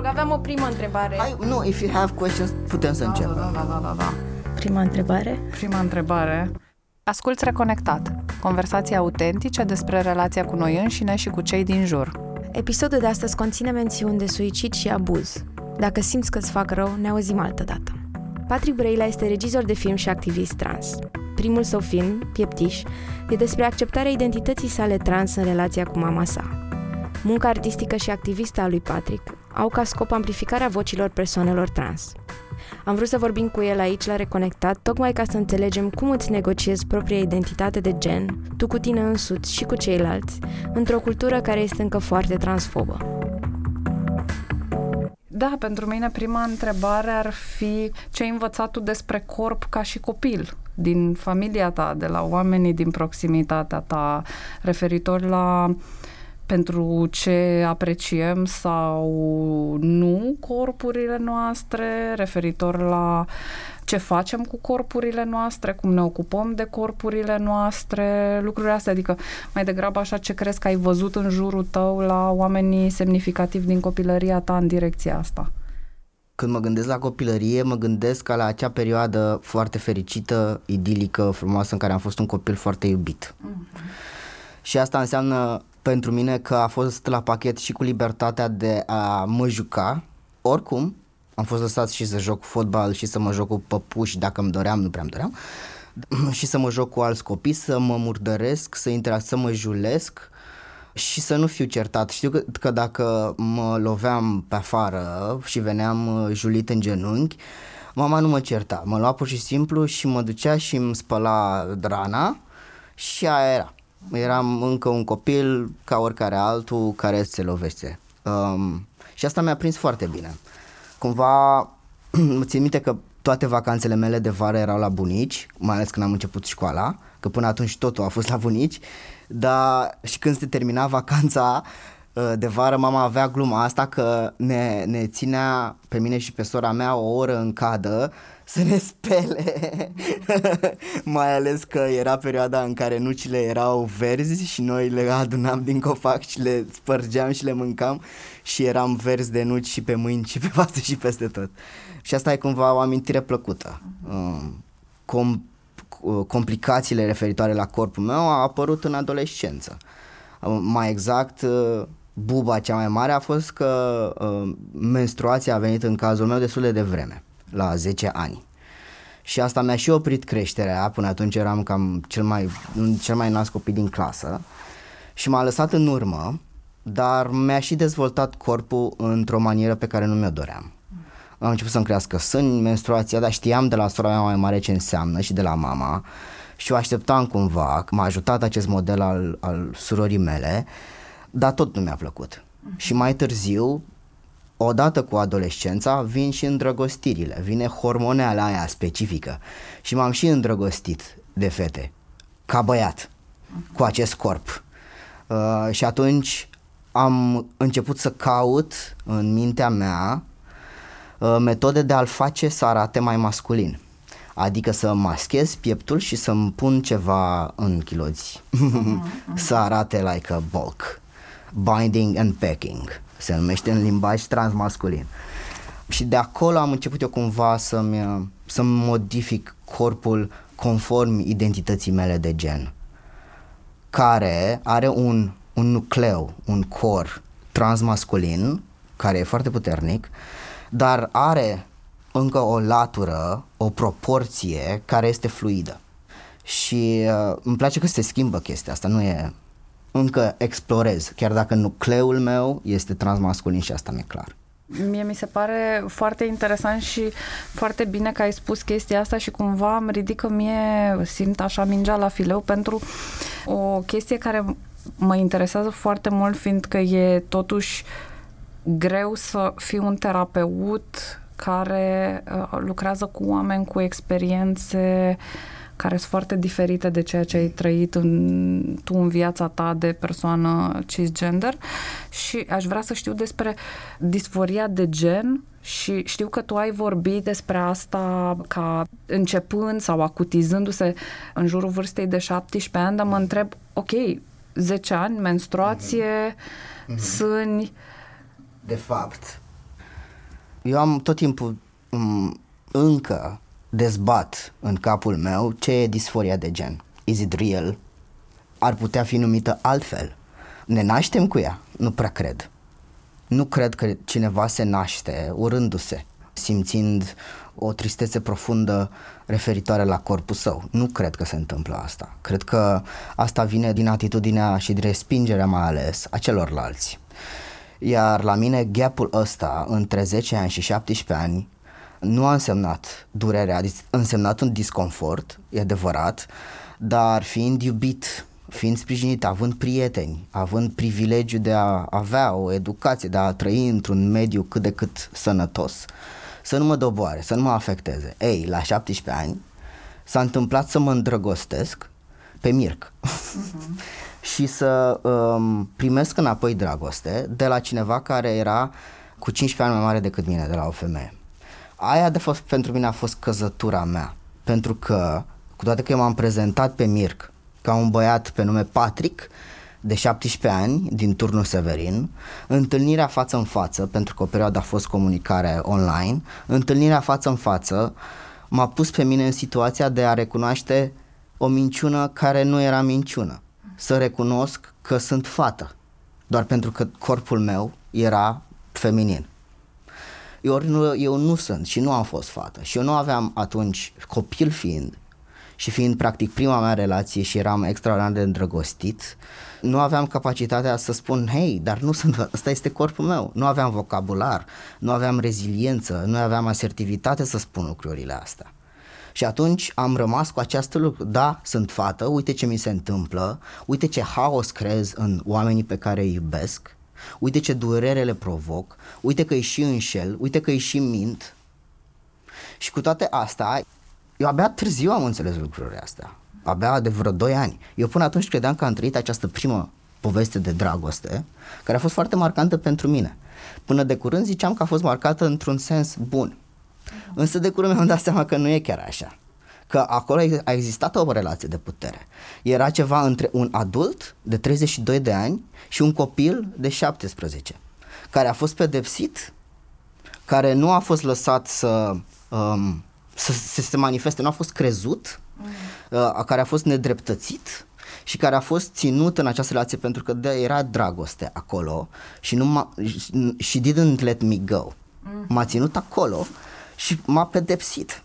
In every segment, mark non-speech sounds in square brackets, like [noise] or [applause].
rog, aveam o primă întrebare. Hai, nu, if you have questions, putem să începem. Da, da, da, da, da. Prima întrebare? Prima întrebare. Asculți Reconectat. Conversații autentice despre relația cu noi înșine și cu cei din jur. Episodul de astăzi conține mențiuni de suicid și abuz. Dacă simți că-ți fac rău, ne auzim altă dată. Patrick Brăila este regizor de film și activist trans. Primul său film, Pieptiș, e despre acceptarea identității sale trans în relația cu mama sa. Munca artistică și activistă a lui Patrick au ca scop amplificarea vocilor persoanelor trans. Am vrut să vorbim cu el aici la Reconectat, tocmai ca să înțelegem cum îți negociezi propria identitate de gen, tu cu tine însuți și cu ceilalți, într-o cultură care este încă foarte transfobă. Da, pentru mine prima întrebare ar fi ce ai învățat tu despre corp ca și copil din familia ta, de la oamenii din proximitatea ta, referitor la pentru ce apreciem sau nu corpurile noastre, referitor la ce facem cu corpurile noastre, cum ne ocupăm de corpurile noastre, lucrurile astea, adică mai degrabă așa ce crezi că ai văzut în jurul tău la oamenii semnificativi din copilăria ta în direcția asta. Când mă gândesc la copilărie, mă gândesc ca la acea perioadă foarte fericită, idilică, frumoasă, în care am fost un copil foarte iubit. Mm-hmm. Și asta înseamnă pentru mine că a fost la pachet și cu libertatea de a mă juca. Oricum, am fost lăsat și să joc fotbal și să mă joc cu păpuși dacă îmi doream, nu prea îmi doream, [clears throat] și să mă joc cu alți copii, să mă murdăresc, să interac, să mă julesc și să nu fiu certat. Știu că, că dacă mă loveam pe afară și veneam uh, julit în genunchi, mama nu mă certa. Mă lua pur și simplu și mă ducea și îmi spăla drana și aia era. Eram încă un copil ca oricare altul care se lovește. Um, și asta mi-a prins foarte bine. Cumva, [clears throat] țin minte că toate vacanțele mele de vară erau la bunici, mai ales când am început școala, că până atunci totul a fost la bunici, dar și când se termina vacanța uh, de vară, mama avea gluma asta că ne, ne ținea pe mine și pe sora mea o oră în cadă să ne spele, [laughs] mai ales că era perioada în care nucile erau verzi și noi le adunam din copac și le spărgeam și le mâncam și eram verzi de nuci și pe mâini și pe [laughs] față și peste tot. Și asta e cumva o amintire plăcută. Um, com- complicațiile referitoare la corpul meu au apărut în adolescență. Um, mai exact, uh, buba cea mai mare a fost că uh, menstruația a venit în cazul meu destul de devreme la 10 ani. Și asta mi-a și oprit creșterea, până atunci eram cam cel mai, cel mai nas copil din clasă și m-a lăsat în urmă, dar mi-a și dezvoltat corpul într-o manieră pe care nu mi-o doream. Am început să-mi crească sâni, menstruația, dar știam de la sora mea mai mare ce înseamnă și de la mama și o așteptam cumva, m-a ajutat acest model al, al surorii mele, dar tot nu mi-a plăcut. Și mai târziu, odată cu adolescența vin și îndrăgostirile, vine hormoneala aia specifică și m-am și îndrăgostit de fete, ca băiat, cu acest corp. Uh, și atunci am început să caut în mintea mea uh, metode de a-l face să arate mai masculin. Adică să maschez pieptul și să-mi pun ceva în chiloți. Uh-huh, [laughs] uh-huh. să arate like a bulk. Binding and packing se numește în limbaj transmasculin. Și de acolo am început eu cumva să-mi, să modific corpul conform identității mele de gen, care are un, un nucleu, un cor transmasculin, care e foarte puternic, dar are încă o latură, o proporție care este fluidă. Și uh, îmi place că se schimbă chestia asta, nu e încă explorez, chiar dacă nucleul meu este transmasculin și asta mi-e clar. Mie mi se pare foarte interesant și foarte bine că ai spus chestia asta și cumva îmi ridică mie, simt așa mingea la fileu pentru o chestie care mă interesează foarte mult fiindcă e totuși greu să fiu un terapeut care uh, lucrează cu oameni cu experiențe uh, care sunt foarte diferite de ceea ce ai trăit în, tu în viața ta de persoană cisgender și aș vrea să știu despre disforia de gen și știu că tu ai vorbit despre asta ca începând sau acutizându-se în jurul vârstei de 17 ani, dar mă întreb, ok, 10 ani, menstruație, mm-hmm. sâni. De fapt, Eu am tot timpul um, încă dezbat în capul meu ce e disforia de gen. Is it real? Ar putea fi numită altfel. Ne naștem cu ea? Nu prea cred. Nu cred că cineva se naște urându-se, simțind o tristețe profundă referitoare la corpul său. Nu cred că se întâmplă asta. Cred că asta vine din atitudinea și din respingerea mai ales a celorlalți. Iar la mine gapul ăsta între 10 ani și 17 ani nu a însemnat durerea, a însemnat un disconfort, e adevărat, dar fiind iubit, fiind sprijinit, având prieteni, având privilegiu de a avea o educație, de a trăi într-un mediu cât de cât sănătos, să nu mă doboare, să nu mă afecteze. Ei, la 17 ani s-a întâmplat să mă îndrăgostesc pe Mirc uh-huh. [laughs] și să um, primesc înapoi dragoste de la cineva care era cu 15 ani mai mare decât mine, de la o femeie. Aia de fost pentru mine a fost căzătura mea, pentru că cu toate că eu m-am prezentat pe Mirc ca un băiat pe nume Patrick, de 17 ani, din turnul Severin, întâlnirea față în față, pentru că o perioadă a fost comunicare online, întâlnirea față în față m-a pus pe mine în situația de a recunoaște o minciună care nu era minciună. Să recunosc că sunt fată, doar pentru că corpul meu era feminin. Eu nu, eu nu sunt și nu am fost fată și eu nu aveam atunci, copil fiind, și fiind practic prima mea relație și eram extraordinar de îndrăgostit, nu aveam capacitatea să spun, hei, dar nu sunt, ăsta este corpul meu. Nu aveam vocabular, nu aveam reziliență, nu aveam asertivitate să spun lucrurile astea. Și atunci am rămas cu această lucru. Da, sunt fată, uite ce mi se întâmplă, uite ce haos creez în oamenii pe care îi iubesc, uite ce durere le provoc, uite că îi și înșel, uite că îi și mint. Și cu toate astea, eu abia târziu am înțeles lucrurile astea. Abia de vreo 2 ani. Eu până atunci credeam că am trăit această primă poveste de dragoste, care a fost foarte marcantă pentru mine. Până de curând ziceam că a fost marcată într-un sens bun. Însă de curând mi-am dat seama că nu e chiar așa. Că acolo a existat o relație de putere. Era ceva între un adult de 32 de ani și un copil de 17, care a fost pedepsit, care nu a fost lăsat să um, să, să se manifeste, nu a fost crezut, mm. uh, care a fost nedreptățit și care a fost ținut în această relație pentru că de, era dragoste acolo și, nu m-a, și didn't let me go. Mm. M-a ținut acolo și m-a pedepsit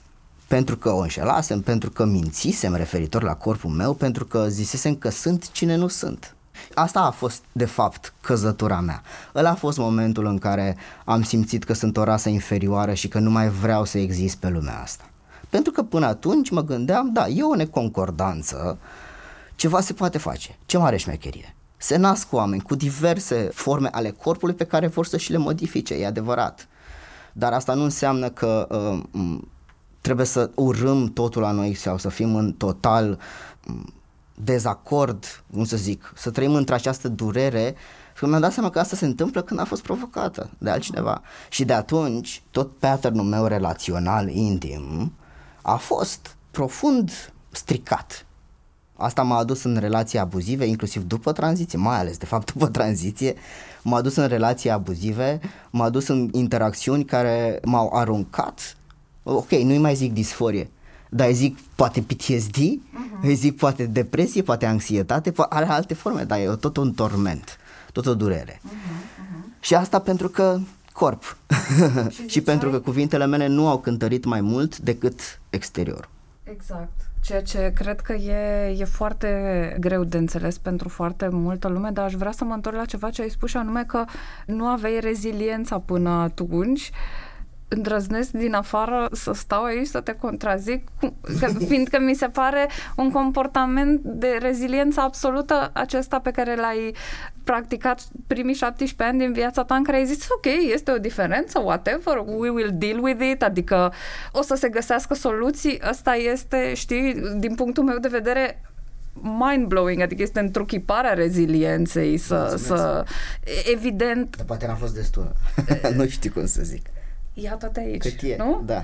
pentru că o înșelasem, pentru că mințisem referitor la corpul meu, pentru că zisesem că sunt cine nu sunt. Asta a fost, de fapt, căzătura mea. Ăla a fost momentul în care am simțit că sunt o rasă inferioară și că nu mai vreau să exist pe lumea asta. Pentru că până atunci mă gândeam, da, e o neconcordanță, ceva se poate face. Ce mare șmecherie. Se nasc oameni cu diverse forme ale corpului pe care vor să și le modifice, e adevărat. Dar asta nu înseamnă că uh, trebuie să urâm totul la noi sau să fim în total dezacord, cum să zic, să trăim într-această durere și mi-am dat seama că asta se întâmplă când a fost provocată de altcineva. Și de atunci, tot patternul meu relațional intim a fost profund stricat. Asta m-a adus în relații abuzive, inclusiv după tranziție, mai ales, de fapt, [laughs] după tranziție, m-a adus în relații abuzive, m-a adus în interacțiuni care m-au aruncat, ok, nu-i mai zic disforie, dar îi zic poate PTSD, uh-huh. îi zic poate depresie, poate anxietate, poate are alte forme, dar e tot un torment, tot o durere. Uh-huh, uh-huh. Și asta pentru că corp. [laughs] și, și pentru că cuvintele mele nu au cântărit mai mult decât exterior. Exact. Ceea ce cred că e, e foarte greu de înțeles pentru foarte multă lume, dar aș vrea să mă întorc la ceva ce ai spus și anume că nu aveai reziliența până atunci îndrăznesc din afară să stau aici să te contrazic, că, fiindcă mi se pare un comportament de reziliență absolută acesta pe care l-ai practicat primii 17 ani din viața ta în care ai zis, ok, este o diferență, whatever, we will deal with it, adică o să se găsească soluții, asta este, știi, din punctul meu de vedere, mind-blowing, adică este întruchiparea rezilienței să, să evident... Dar poate n-a fost destul. [laughs] nu știu cum să zic iată-te aici, Cât e, nu? Da.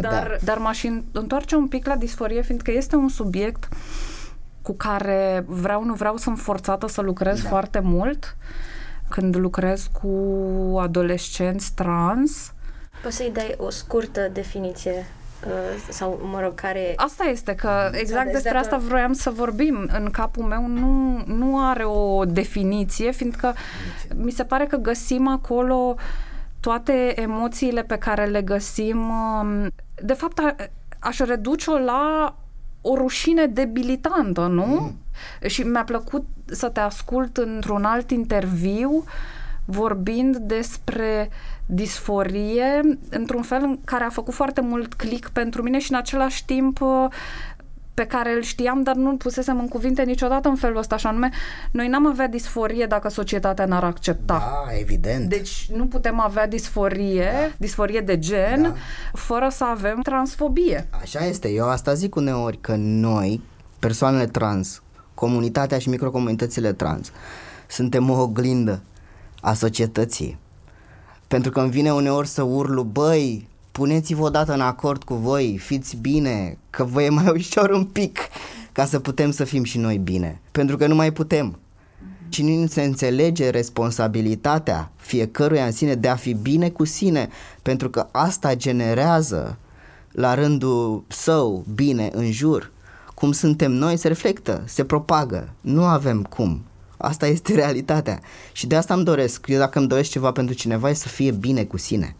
dar, [laughs] da. dar m-aș întoarce un pic la disforie, fiindcă este un subiect cu care vreau, nu vreau, sunt forțată să lucrez da. foarte mult. când lucrez cu adolescenți trans. Poți să-i dai o scurtă definiție uh, sau, mă rog, care... Asta este, că exact despre dacă... asta vroiam să vorbim. În capul meu nu, nu are o definiție, fiindcă mi se pare că găsim acolo toate emoțiile pe care le găsim. Um, de fapt, aș reduce-o la o rușine debilitantă, nu? Mm. Și mi-a plăcut să te ascult într-un alt interviu vorbind despre disforie, într-un fel în care a făcut foarte mult click pentru mine și în același timp pe care îl știam, dar nu pusesem în cuvinte niciodată în felul ăsta, așa anume, noi n-am avea disforie dacă societatea n-ar accepta. Da, evident. Deci nu putem avea disforie, da. disforie de gen, da. fără să avem transfobie. Așa este, eu asta zic uneori, că noi, persoanele trans, comunitatea și microcomunitățile trans, suntem o oglindă a societății. Pentru că îmi vine uneori să urlu, băi, puneți-vă odată în acord cu voi, fiți bine, că vă e mai [laughs] ușor un pic ca să putem să fim și noi bine. Pentru că nu mai putem. Și nu se înțelege responsabilitatea fiecăruia în sine de a fi bine cu sine, pentru că asta generează la rândul său bine în jur. Cum suntem noi se reflectă, se propagă. Nu avem cum. Asta este [laughs] realitatea. Și de asta îmi doresc. Eu dacă îmi doresc ceva pentru cineva e să fie bine cu sine.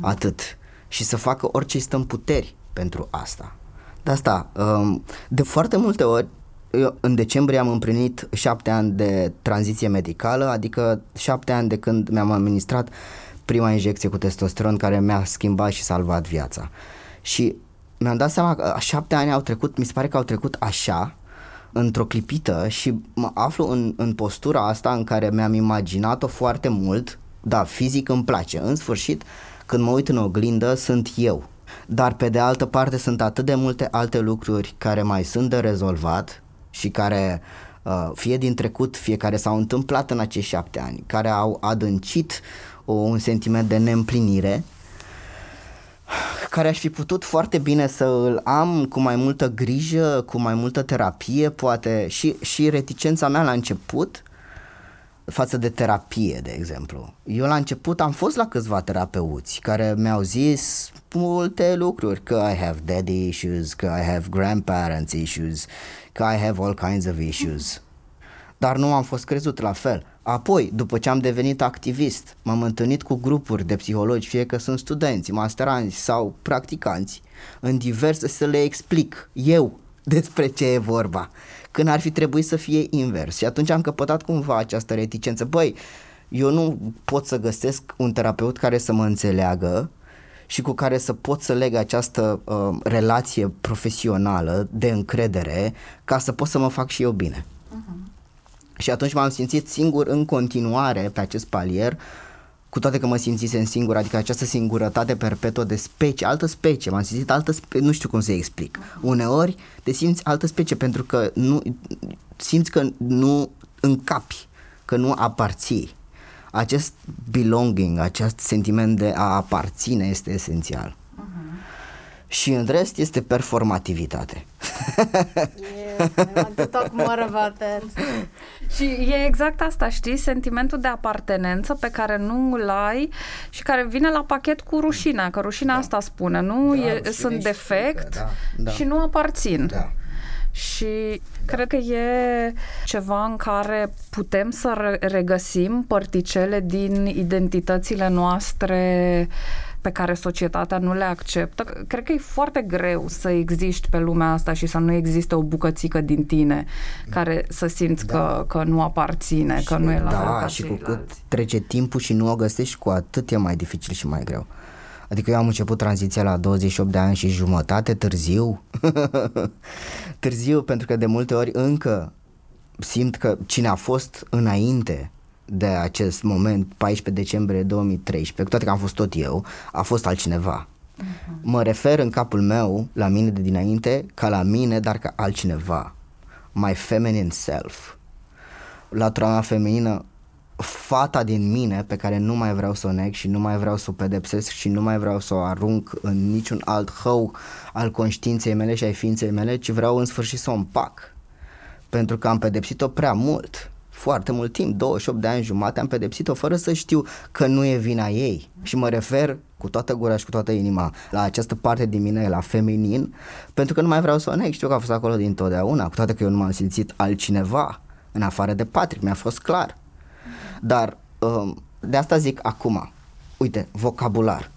Atât și să facă orice stă în puteri pentru asta. De asta, um, de foarte multe ori, eu în decembrie am împlinit șapte ani de tranziție medicală, adică șapte ani de când mi-am administrat prima injecție cu testosteron care mi-a schimbat și salvat viața. Și mi-am dat seama că șapte ani au trecut, mi se pare că au trecut așa, într-o clipită și mă aflu în, în postura asta în care mi-am imaginat-o foarte mult, da, fizic îmi place, în sfârșit când mă uit în oglindă, sunt eu. Dar pe de altă parte sunt atât de multe alte lucruri care mai sunt de rezolvat și care uh, fie din trecut, fie care s-au întâmplat în acești șapte ani, care au adâncit o, un sentiment de neîmplinire care aș fi putut foarte bine să îl am cu mai multă grijă, cu mai multă terapie, poate și, și reticența mea la început față de terapie, de exemplu. Eu la început am fost la câțiva terapeuți care mi-au zis multe lucruri, că I have daddy issues, că I have grandparents issues, că I have all kinds of issues. Dar nu am fost crezut la fel. Apoi, după ce am devenit activist, m-am întâlnit cu grupuri de psihologi, fie că sunt studenți, masteranți sau practicanți, în diverse să le explic eu despre ce e vorba când ar fi trebuit să fie invers. Și atunci am căpătat cumva această reticență. Băi, eu nu pot să găsesc un terapeut care să mă înțeleagă și cu care să pot să leg această uh, relație profesională de încredere ca să pot să mă fac și eu bine. Uh-huh. Și atunci m-am simțit singur în continuare pe acest palier cu toate că mă simțisem singur, adică această singurătate perpetuă de specie, altă specie, m-am simțit altă specie, nu știu cum să explic. Uneori te simți altă specie pentru că nu simți că nu încapi, că nu aparții. Acest belonging, acest sentiment de a aparține este esențial. Uh-huh. Și în rest este performativitate. [laughs] yeah, I want to talk more about that. Și e exact asta, știi? Sentimentul de apartenență pe care nu îl ai și care vine la pachet cu rușinea, că rușinea da. asta spune, nu? Da, e, sunt defect da, da. și nu aparțin. Da. Și da. cred că e ceva în care putem să regăsim părticele din identitățile noastre pe care societatea nu le acceptă. Cred că e foarte greu să existi pe lumea asta și să nu existe o bucățică din tine care să simți da. că, că nu aparține, și că nu e la Da, și cu cât trece timpul și nu o găsești, cu atât e mai dificil și mai greu. Adică eu am început tranziția la 28 de ani și jumătate, târziu. [laughs] târziu, pentru că de multe ori încă simt că cine a fost înainte de acest moment, 14 decembrie 2013, cu toate că am fost tot eu, a fost altcineva. Uh-huh. Mă refer în capul meu la mine de dinainte ca la mine, dar ca altcineva. My feminine self. La trauma feminină, fata din mine pe care nu mai vreau să o neg și nu mai vreau să o pedepsesc și nu mai vreau să o arunc în niciun alt hău al conștiinței mele și ai ființei mele, ci vreau în sfârșit să o împac. Pentru că am pedepsit-o prea mult foarte mult timp, 28 de ani jumate, am pedepsit-o fără să știu că nu e vina ei. Și mă refer cu toată gura și cu toată inima la această parte din mine, la feminin, pentru că nu mai vreau să o neg. Știu că a fost acolo din totdeauna, cu toate că eu nu m-am simțit altcineva în afară de Patrick, mi-a fost clar. Dar um, de asta zic acum, uite, vocabular.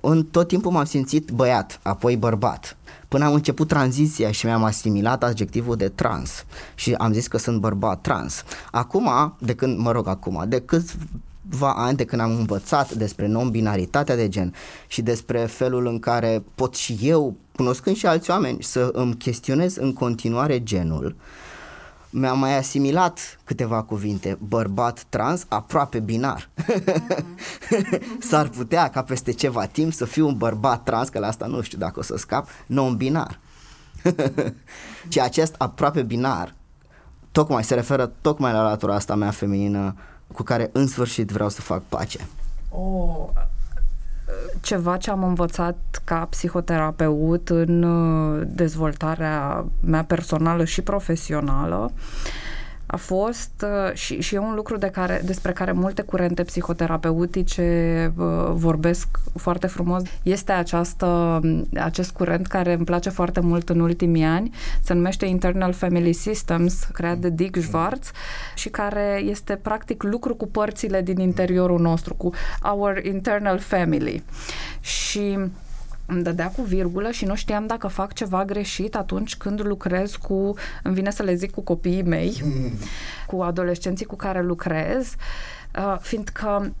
În tot timpul m-am simțit băiat, apoi bărbat. Până am început tranziția și mi-am asimilat adjectivul de trans și am zis că sunt bărbat trans. Acum, de când, mă rog acum, de câțiva ani de când am învățat despre non-binaritatea de gen și despre felul în care pot și eu, cunoscând și alți oameni, să îmi chestionez în continuare genul, uh, mi-am mai asimilat câteva cuvinte. Bărbat trans, aproape binar. [laughs] S-ar putea ca peste ceva timp să fiu un bărbat trans, că la asta nu știu dacă o să scap, non-binar. și [laughs] acest aproape binar tocmai se referă tocmai la latura asta mea feminină cu care în sfârșit vreau să fac pace. Oh, ceva ce am învățat ca psihoterapeut în uh, dezvoltarea mea personală și profesională a fost uh, și, și e un lucru de care, despre care multe curente psihoterapeutice uh, vorbesc foarte frumos. Este această, acest curent care îmi place foarte mult în ultimii ani, se numește Internal Family Systems, creat de Dick Schwartz și care este practic lucru cu părțile din interiorul nostru, cu our internal family. Și îmi dădea cu virgulă și nu știam dacă fac ceva greșit atunci când lucrez cu, îmi vine să le zic cu copiii mei, mm. cu adolescenții cu care lucrez, uh, fiindcă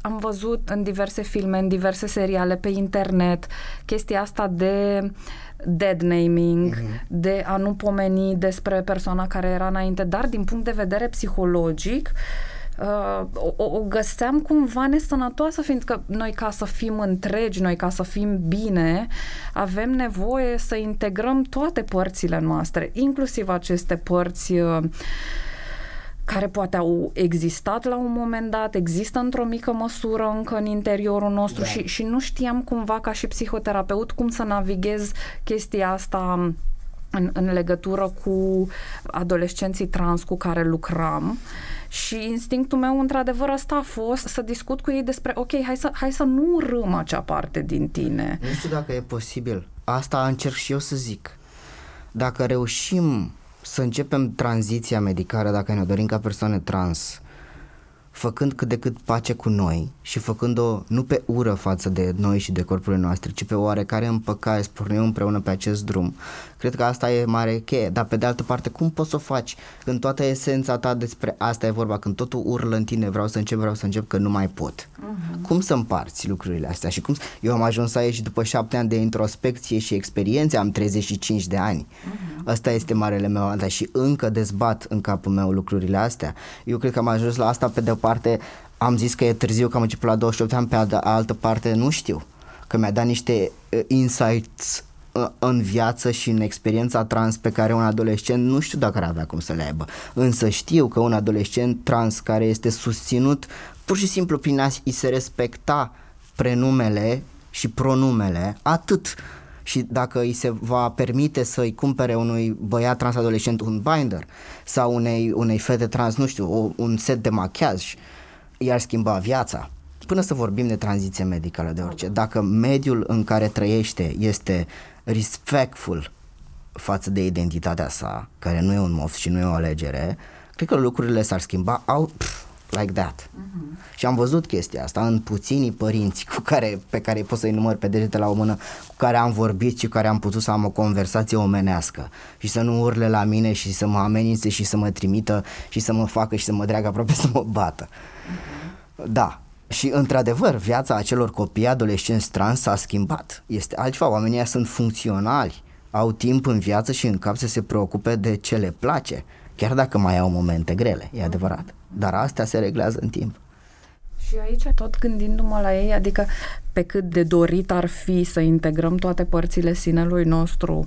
am văzut în diverse filme, în diverse seriale, pe internet, chestia asta de dead naming, mm-hmm. de a nu pomeni despre persoana care era înainte, dar din punct de vedere psihologic, uh, uh, o, o găseam cumva nesănătoasă, fiindcă noi ca să fim întregi, noi ca să fim bine, avem nevoie să integrăm toate părțile noastre, inclusiv aceste părți uh, care poate au existat la un moment dat, există într-o mică măsură încă în interiorul nostru da. și, și nu știam cumva ca și psihoterapeut cum să navighez chestia asta în, în legătură cu adolescenții trans cu care lucram. Uh, și instinctul meu, într-adevăr, asta a fost să discut cu ei despre, ok, hai să, hai să nu urâm acea parte din tine. Nu știu dacă e posibil. Asta încerc și eu să zic. Dacă reușim să începem tranziția medicală, dacă ne dorim ca persoane trans, făcând cât de cât pace cu noi și făcând-o nu pe ură față de noi și de corpurile noastre, ci pe oarecare împăcare, pornim împreună pe acest drum. Cred că asta e mare cheie, dar pe de altă parte, cum poți să o faci când toată esența ta despre asta e vorba, când totul urlă în tine, vreau să încep, vreau să încep, că nu mai pot. Uh-huh. Cum să împarți lucrurile astea? Și cum Eu am ajuns aici după șapte ani de introspecție și experiențe, am 35 de ani. Uh-huh. Asta este marele meu, dar și încă dezbat în capul meu lucrurile astea. Eu cred că am ajuns la asta pe de parte am zis că e târziu, că am început la 28 ani, pe altă parte nu știu. Că mi-a dat niște uh, insights uh, în viață și în experiența trans pe care un adolescent nu știu dacă ar avea cum să le aibă. Însă știu că un adolescent trans care este susținut pur și simplu prin a i se respecta prenumele și pronumele, atât și dacă îi se va permite să-i cumpere unui băiat transadolescent un binder sau unei, unei fete trans, nu știu, o, un set de machiaj, i-ar schimba viața. Până să vorbim de tranziție medicală, de orice, dacă mediul în care trăiește este respectful față de identitatea sa, care nu e un moft și nu e o alegere, cred că lucrurile s-ar schimba out, pff, like that. Uh-huh. Și am văzut chestia asta în puținii părinți cu care, pe care pot să-i număr pe degete la o mână, cu care am vorbit și cu care am putut să am o conversație omenească și să nu urle la mine și să mă amenințe și să mă trimită și să mă facă și să mă dreagă aproape [laughs] să mă bată. Uh-huh. Da, și într-adevăr, viața acelor copii adolescenți trans s-a schimbat. Este altceva, oamenii sunt funcționali, au timp în viață și în cap să se preocupe de ce le place, chiar dacă mai au momente grele, e adevărat. Dar astea se reglează în timp. Și aici, tot gândindu-mă la ei, adică pe cât de dorit ar fi să integrăm toate părțile sinelui nostru,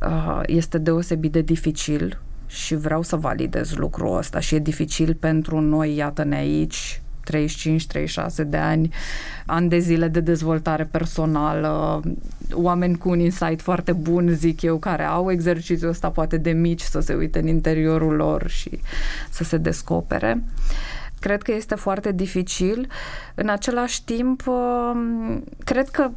uh, este deosebit de dificil și vreau să validez lucrul ăsta și e dificil pentru noi, iată-ne aici, 35-36 de ani, ani de zile de dezvoltare personală, oameni cu un insight foarte bun, zic eu, care au exercițiul ăsta poate de mici să se uite în interiorul lor și să se descopere. Cred că este foarte dificil. În același timp, um, cred că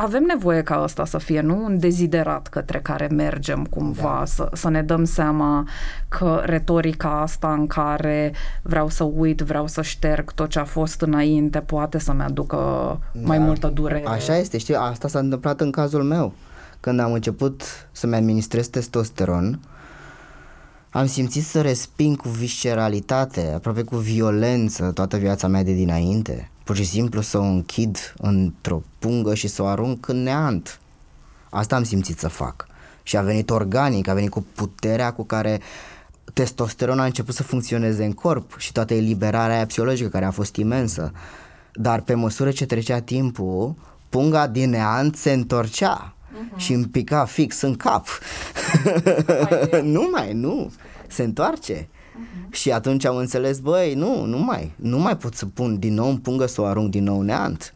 avem nevoie ca asta să fie, nu un deziderat către care mergem cumva, da. să, să ne dăm seama că retorica asta în care vreau să uit, vreau să șterg tot ce a fost înainte, poate să-mi aducă da. mai multă durere. Așa este, știi, asta s-a întâmplat în cazul meu. Când am început să-mi administrez testosteron, am simțit să resping cu visceralitate, aproape cu violență toată viața mea de dinainte pur și simplu să o închid într-o pungă și să o arunc în neant. Asta am simțit să fac. Și a venit organic, a venit cu puterea cu care testosteron a început să funcționeze în corp și toată eliberarea aia psihologică care a fost imensă. Dar pe măsură ce trecea timpul, punga din neant se întorcea uh-huh. și îmi pica fix în cap. [laughs] nu mai, nu, se întoarce. Uh-huh. Și atunci am înțeles, băi, nu, nu mai, nu mai pot să pun din nou în pungă să o arunc din nou neant.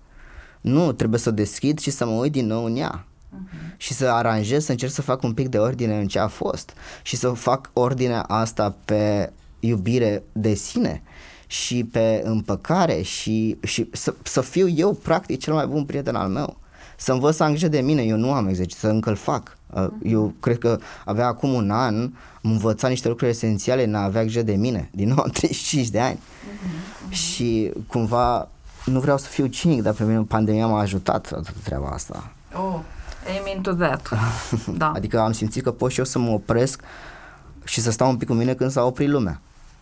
Nu, trebuie să o deschid și să mă uit din nou în ea. Uh-huh. Și să aranjez, să încerc să fac un pic de ordine în ce a fost. Și să fac ordinea asta pe iubire de sine și pe împăcare și, și să, să fiu eu practic cel mai bun prieten al meu. Să învăț să am grijă de mine, eu nu am exercițiu, să încă îl fac. Uh, eu cred că avea acum un an, am învățat niște lucruri esențiale, n avea grijă de mine, din nou am [laughs] 35 de ani. Uh-huh, uh-huh. Și cumva, nu vreau să fiu cinic, dar pe mine pandemia m-a ajutat toată treaba asta. Oh, amen to that. [laughs] da. Adică am simțit că pot și eu să mă opresc și să stau un pic cu mine când s-a oprit lumea.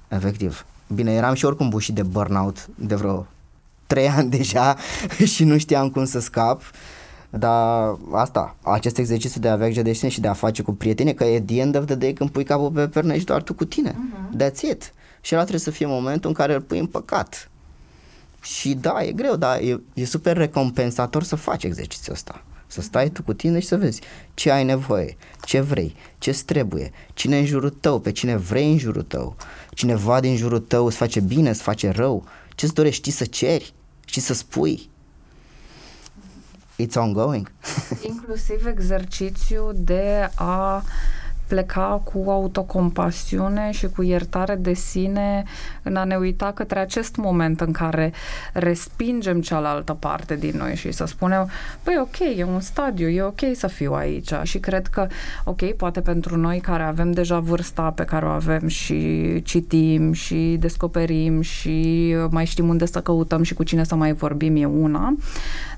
Efectiv. Bine, eram și oricum bușit de burnout de vreo trei [laughs] ani deja și nu știam cum să scap. Dar asta, acest exercițiu de a avea grijă de sine și de a face cu prieteni, că e the end of the day când pui capul pe pernă și doar tu cu tine. Uh-huh. That's it. Și ăla trebuie să fie momentul în care îl pui în păcat. Și da, e greu, dar e, e super recompensator să faci exercițiul ăsta. Să stai tu cu tine și să vezi ce ai nevoie, ce vrei, ce trebuie, cine în jurul tău, pe cine vrei în jurul tău, cineva din jurul tău îți face bine, îți face rău, ce-ți dorești, știi să ceri, știi să spui it's ongoing. Inclusiv exercițiu de a pleca cu autocompasiune și cu iertare de sine în a ne uita către acest moment în care respingem cealaltă parte din noi și să spunem, păi ok, e un stadiu, e ok să fiu aici. Și cred că, ok, poate pentru noi care avem deja vârsta pe care o avem și citim și descoperim și mai știm unde să căutăm și cu cine să mai vorbim e una,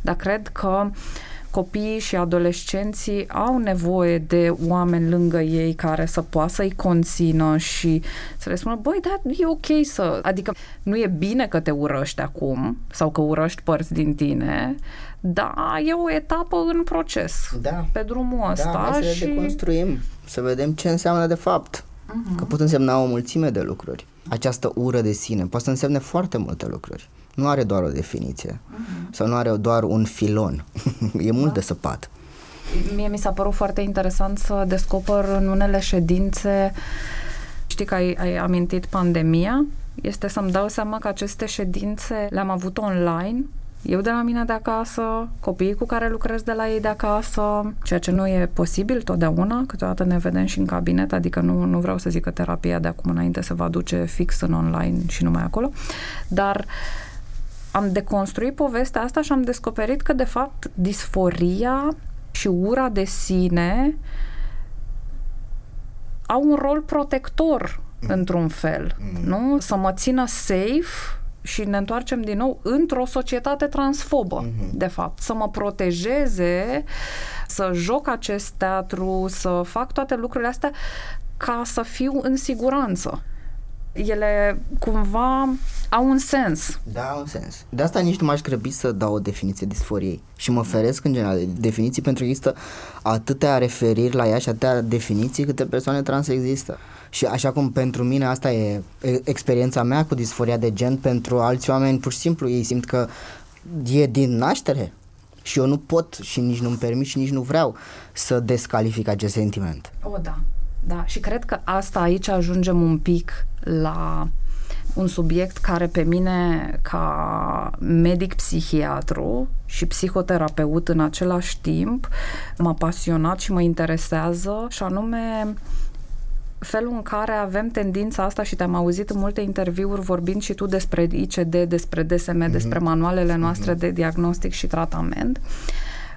dar cred că uh, copiii și adolescenții au nevoie de oameni lângă ei care să poată să-i conțină și să le spună, băi, da, e ok să... Adică nu e bine că te urăști acum sau că urăști părți din tine, da, e o etapă în proces da. pe drumul da, ăsta. Da, hai să și... le deconstruim, să vedem ce înseamnă de fapt. Uh-huh. Că pot însemna o mulțime de lucruri. Această ură de sine poate să însemne foarte multe lucruri nu are doar o definiție uh-huh. sau nu are doar un filon. [laughs] e mult da. de săpat. Mie mi s-a părut foarte interesant să descoper în unele ședințe, știi că ai, ai amintit pandemia, este să-mi dau seama că aceste ședințe le-am avut online, eu de la mine de acasă, copiii cu care lucrez de la ei de acasă, ceea ce nu e posibil totdeauna, câteodată ne vedem și în cabinet, adică nu, nu vreau să zic că terapia de acum înainte se va duce fix în online și numai acolo, dar uh, am deconstruit povestea asta și am descoperit că, de fapt, disforia și ura de sine au un rol protector, mm. într-un fel, mm. nu? Să mă țină safe și ne întoarcem din nou într-o societate transfobă, mm-hmm. de fapt. Să mă protejeze, să joc acest teatru, să fac toate lucrurile astea ca să fiu în siguranță ele cumva au un sens. Da, au un sens. De asta nici nu m-aș grăbi să dau o definiție disforiei. Și mă feresc în general de definiții pentru că există atâtea referiri la ea și atâtea definiții câte persoane trans există. Și așa cum pentru mine asta e experiența mea cu disforia de gen, pentru alți oameni pur și simplu ei simt că e din naștere. Și eu nu pot și nici nu-mi permit și nici nu vreau să descalific acest sentiment. O, da. Da, și cred că asta aici ajungem un pic la un subiect care pe mine, ca medic psihiatru și psihoterapeut în același timp, m-a pasionat și mă interesează, și anume felul în care avem tendința asta și te-am auzit în multe interviuri vorbind și tu despre ICD, despre DSM, mm-hmm. despre manualele noastre mm-hmm. de diagnostic și tratament,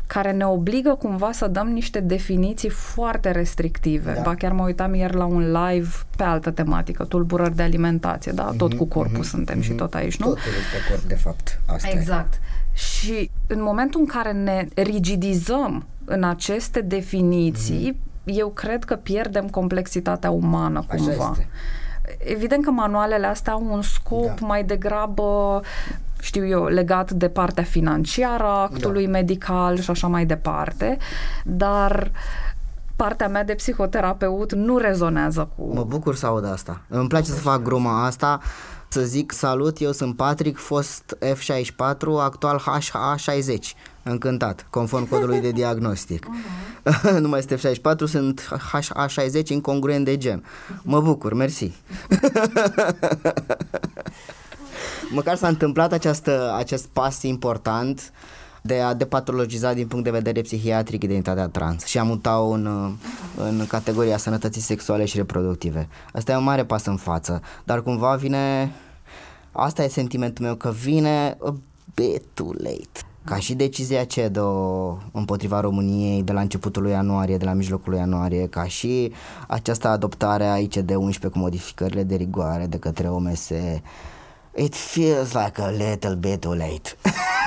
care ne obligă cumva să dăm niște definiții foarte restrictive. Da. Ba chiar mă uitam ieri la un live pe altă tematică, tulburări de alimentație, da? Tot mm-hmm, cu corpul mm-hmm, suntem mm-hmm. și tot aici, nu? Totul este corp, de fapt. Asta exact. E. Și în momentul în care ne rigidizăm în aceste definiții, mm-hmm eu cred că pierdem complexitatea umană cumva. Așa este. Evident că manualele astea au un scop da. mai degrabă știu eu, legat de partea financiară a actului da. medical și așa mai departe, dar partea mea de psihoterapeut nu rezonează cu... Mă bucur să aud asta. Îmi place să fac gruma asta, să zic salut, eu sunt Patrick, fost F64, actual HA60 încântat, conform codului de diagnostic. Uh-huh. [laughs] nu mai este F64, sunt HA60 incongruent de gen. Mă bucur, mersi. [laughs] Măcar s-a întâmplat această, acest pas important de a depatologiza din punct de vedere psihiatric identitatea trans și a muta-o în, în categoria sănătății sexuale și reproductive. Asta e un mare pas în față, dar cumva vine, asta e sentimentul meu, că vine a bit too late. Ca și decizia CEDO împotriva României de la începutul lui ianuarie, de la mijlocul lui ianuarie, ca și această adoptare a ICD-11 cu modificările de rigoare de către OMS, it feels like a little bit too late.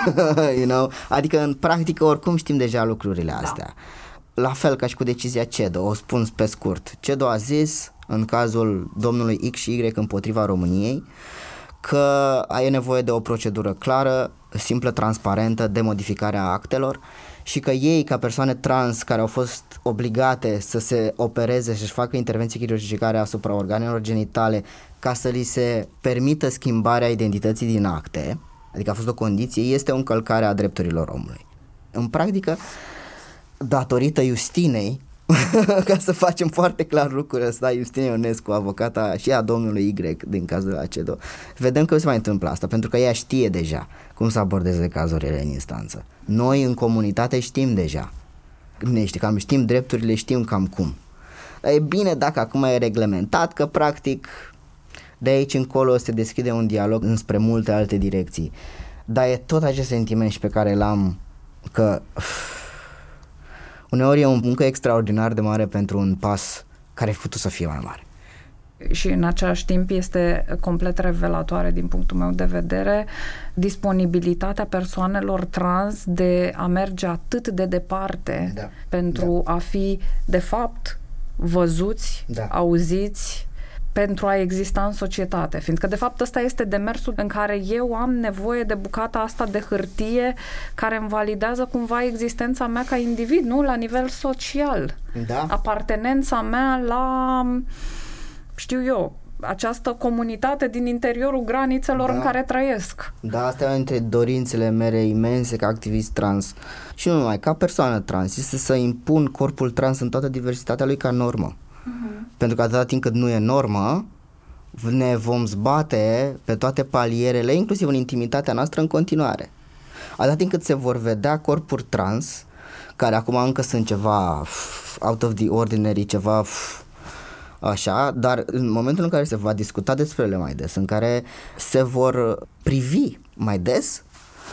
[laughs] you know? Adică în practică oricum știm deja lucrurile da. astea. Da. La fel ca și cu decizia CEDO, o spun pe scurt. CEDO a zis în cazul domnului X și Y împotriva României că ai nevoie de o procedură clară, simplă, transparentă de modificarea actelor și că ei, ca persoane trans care au fost obligate să se opereze și să-și facă intervenții chirurgicale asupra organelor genitale ca să li se permită schimbarea identității din acte, adică a fost o condiție, este o încălcare a drepturilor omului. În practică, datorită Justinei, [laughs] ca să facem foarte clar lucrurile ăsta, Justine Ionescu, avocata și a domnului Y din cazul ACEDO, vedem că se mai întâmplă asta, pentru că ea știe deja cum să abordeze cazurile în instanță. Noi în comunitate știm deja. Ne știm, cam știm drepturile, știm cam cum. Dar e bine dacă acum e reglementat că practic de aici încolo se deschide un dialog înspre multe alte direcții. Dar e tot acest sentiment și pe care l-am că uneori e o muncă extraordinar de mare pentru un pas care a putut să fie mai mare și în același timp este complet revelatoare din punctul meu de vedere disponibilitatea persoanelor trans de a merge atât de departe da. pentru da. a fi de fapt văzuți, da. auziți pentru a exista în societate, fiindcă de fapt ăsta este demersul în care eu am nevoie de bucata asta de hârtie care îmi validează cumva existența mea ca individ, nu la nivel social. Da. Apartenența mea la știu eu, această comunitate din interiorul granițelor da. în care trăiesc. Da, asta e una dintre dorințele mele imense ca activist trans și nu numai, ca persoană trans, este să impun corpul trans în toată diversitatea lui ca normă. Uh-huh. Pentru că atâta timp cât nu e normă, ne vom zbate pe toate palierele, inclusiv în intimitatea noastră, în continuare. Atâta timp cât se vor vedea corpuri trans, care acum încă sunt ceva out of the ordinary, ceva așa, dar în momentul în care se va discuta despre ele mai des, în care se vor privi mai des,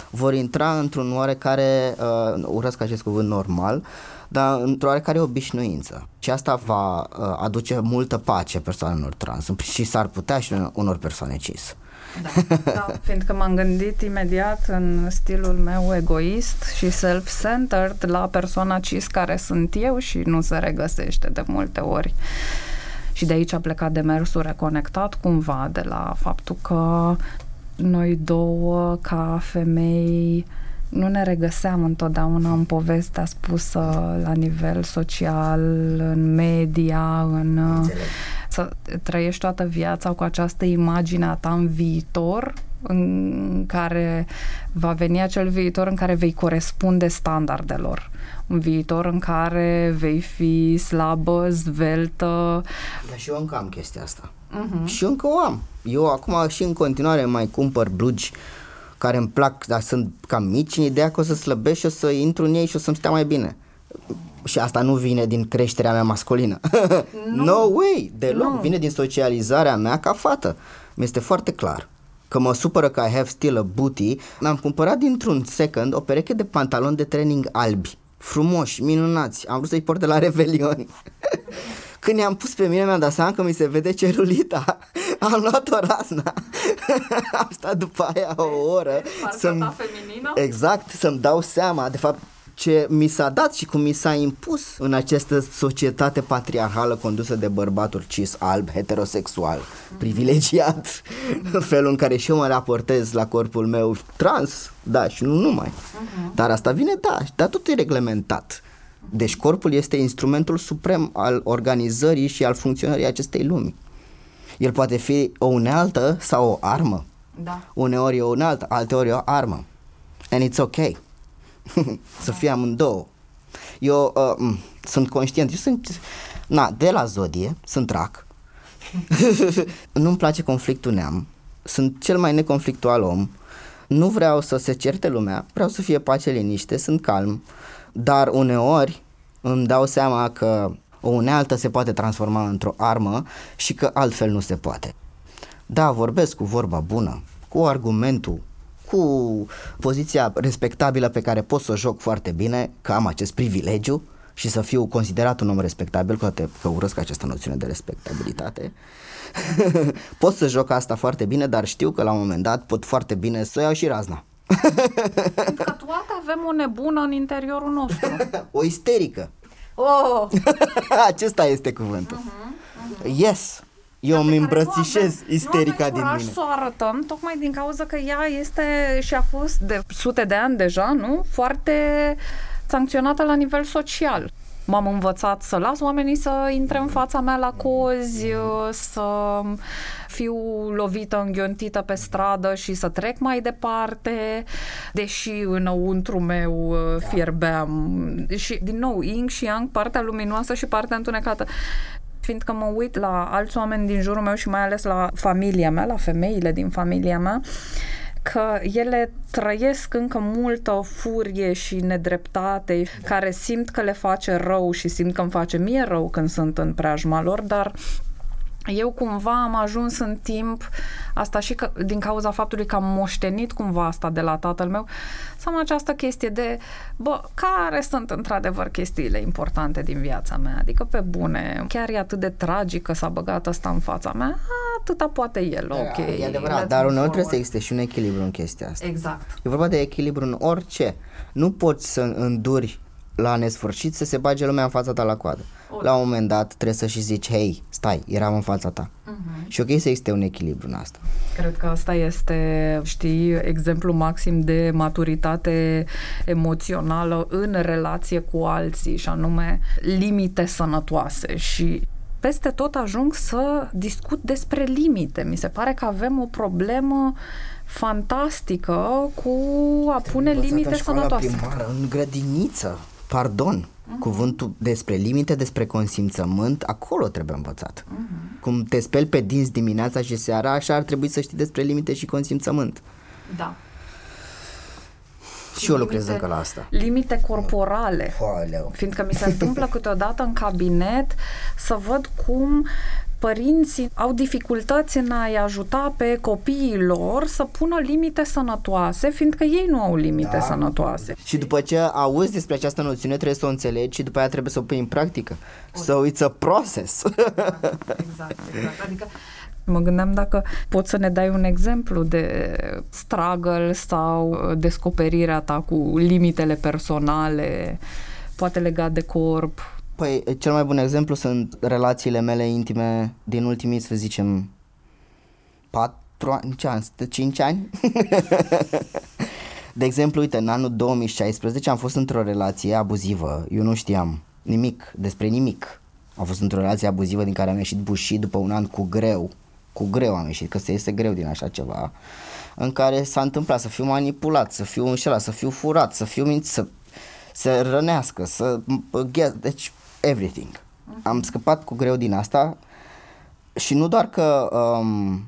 vor intra într-un oarecare, uh, urăsc acest cuvânt normal, dar într-o oarecare obișnuință. Și asta va uh, aduce multă pace persoanelor trans și s-ar putea și unor persoane cis. Da, da, [laughs] fiindcă m-am gândit imediat în stilul meu egoist și self-centered la persoana cis care sunt eu și nu se regăsește de multe ori. Și de aici a plecat demersul reconectat cumva de la faptul că noi două, ca femei, nu ne regăseam întotdeauna în povestea spusă la nivel social, în media, în... Înțeleg. Să trăiești toată viața cu această imagine a ta în viitor, în care va veni acel viitor în care vei corespunde standardelor. Un viitor în care vei fi slabă, zveltă. Dar și eu încă am chestia asta. Uh-huh. Și eu încă o am. Eu acum și în continuare mai cumpăr blugi care îmi plac, dar sunt cam mici, în ideea că o să slăbesc și o să intru în ei și o să-mi stea mai bine. Și asta nu vine din creșterea mea masculină. No, [laughs] no way, deloc. No. Vine din socializarea mea ca fată. Mi-este foarte clar că mă supără că I have still a booty. Mi-am cumpărat dintr-un second o pereche de pantaloni de training albi. Frumoși, minunați. Am vrut să-i port de la Revelion. [laughs] Când i-am pus pe mine, mi-am dat seama că mi se vede cerulita. [laughs] Am luat o razna. [laughs] Am stat după aia o oră. Să feminină? Exact, să-mi dau seama. De fapt, ce mi s-a dat și cum mi s-a impus în această societate patriarhală condusă de bărbatul cis, alb, heterosexual, mm-hmm. privilegiat, mm-hmm. felul în care și eu mă raportez la corpul meu trans, da, și nu numai. Mm-hmm. Dar asta vine, da, dar tot e reglementat. Deci corpul este instrumentul suprem al organizării și al funcționării acestei lumi. El poate fi o unealtă sau o armă. Da. Uneori e o unealtă, alteori e o armă. And it's ok. [laughs] să fie amândouă. Eu uh, sunt conștient, eu sunt, na, de la zodie, sunt rac. [laughs] Nu-mi place conflictul neam, sunt cel mai neconflictual om, nu vreau să se certe lumea, vreau să fie pace, liniște, sunt calm, dar uneori îmi dau seama că o unealtă se poate transforma într-o armă și că altfel nu se poate. Da, vorbesc cu vorba bună, cu argumentul cu poziția respectabilă pe care pot să o joc foarte bine, că am acest privilegiu și să fiu considerat un om respectabil, cu toate că urăsc această noțiune de respectabilitate. [laughs] pot să joc asta foarte bine, dar știu că la un moment dat pot foarte bine să iau și razna. Pentru că toate avem o nebună în interiorul nostru. [laughs] o isterică. Oh! [laughs] Acesta este cuvântul. Uh-huh, uh-huh. Yes, eu îmi îmbrățișez avem, isterica din mine. să o arătăm, tocmai din cauza că ea este și a fost de sute de ani deja, nu? Foarte sancționată la nivel social. M-am învățat să las oamenii să intre în fața mea la cozi, să fiu lovită, înghiontită pe stradă și să trec mai departe, deși înăuntru meu uh, fierbeam. Și, din nou, ing și yang, partea luminoasă și partea întunecată fiindcă mă uit la alți oameni din jurul meu și mai ales la familia mea, la femeile din familia mea, că ele trăiesc încă multă furie și nedreptate, care simt că le face rău și simt că îmi face mie rău când sunt în preajma lor, dar eu cumva am ajuns în timp, asta și că, din cauza faptului că am moștenit cumva asta de la tatăl meu, să am această chestie de, bă, care sunt într-adevăr chestiile importante din viața mea? Adică pe bune, chiar e atât de tragică s-a băgat asta în fața mea, atâta poate el, da, ok. E adevărat, dar uneori trebuie să existe și un echilibru în chestia asta. Exact. E vorba de echilibru în orice. Nu poți să înduri la nesfârșit să se bage lumea în fața ta la coadă. La un moment dat trebuie să și zici, hei, stai, eram în fața ta. Uh-huh. Și ok să existe un echilibru în asta. Cred că asta este, știi, exemplu maxim de maturitate emoțională în relație cu alții și anume limite sănătoase și peste tot ajung să discut despre limite. Mi se pare că avem o problemă fantastică cu a pune limite sănătoase. Primară, în grădiniță pardon. Uh-huh. Cuvântul despre limite, despre consimțământ, acolo trebuie învățat. Uh-huh. Cum te speli pe dinți dimineața și seara, așa ar trebui să știi despre limite și consimțământ. Da. Și eu lucrez încă la asta. Limite corporale. Oleu. Fiindcă mi se întâmplă [laughs] câteodată în cabinet să văd cum părinții au dificultăți în a-i ajuta pe copiii lor să pună limite sănătoase, fiindcă ei nu au limite da. sănătoase. Și după ce auzi despre această noțiune, trebuie să o înțelegi și după aia trebuie să o pui în practică. O. So it's a process. Exact, exact. exact. Adică Mă gândeam dacă poți să ne dai un exemplu de struggle sau descoperirea ta cu limitele personale, poate legat de corp, Păi, cel mai bun exemplu sunt relațiile mele intime din ultimii, să zicem, 4 ani, ce ani, 5 [laughs] ani? De exemplu, uite, în anul 2016 am fost într-o relație abuzivă, eu nu știam nimic despre nimic. Am fost într-o relație abuzivă din care am ieșit bușit după un an cu greu, cu greu am ieșit, că se este greu din așa ceva, în care s-a întâmplat să fiu manipulat, să fiu înșelat, să fiu furat, să fiu mințit, să se rănească, să deci everything. Uh-huh. Am scăpat cu greu din asta și nu doar că um,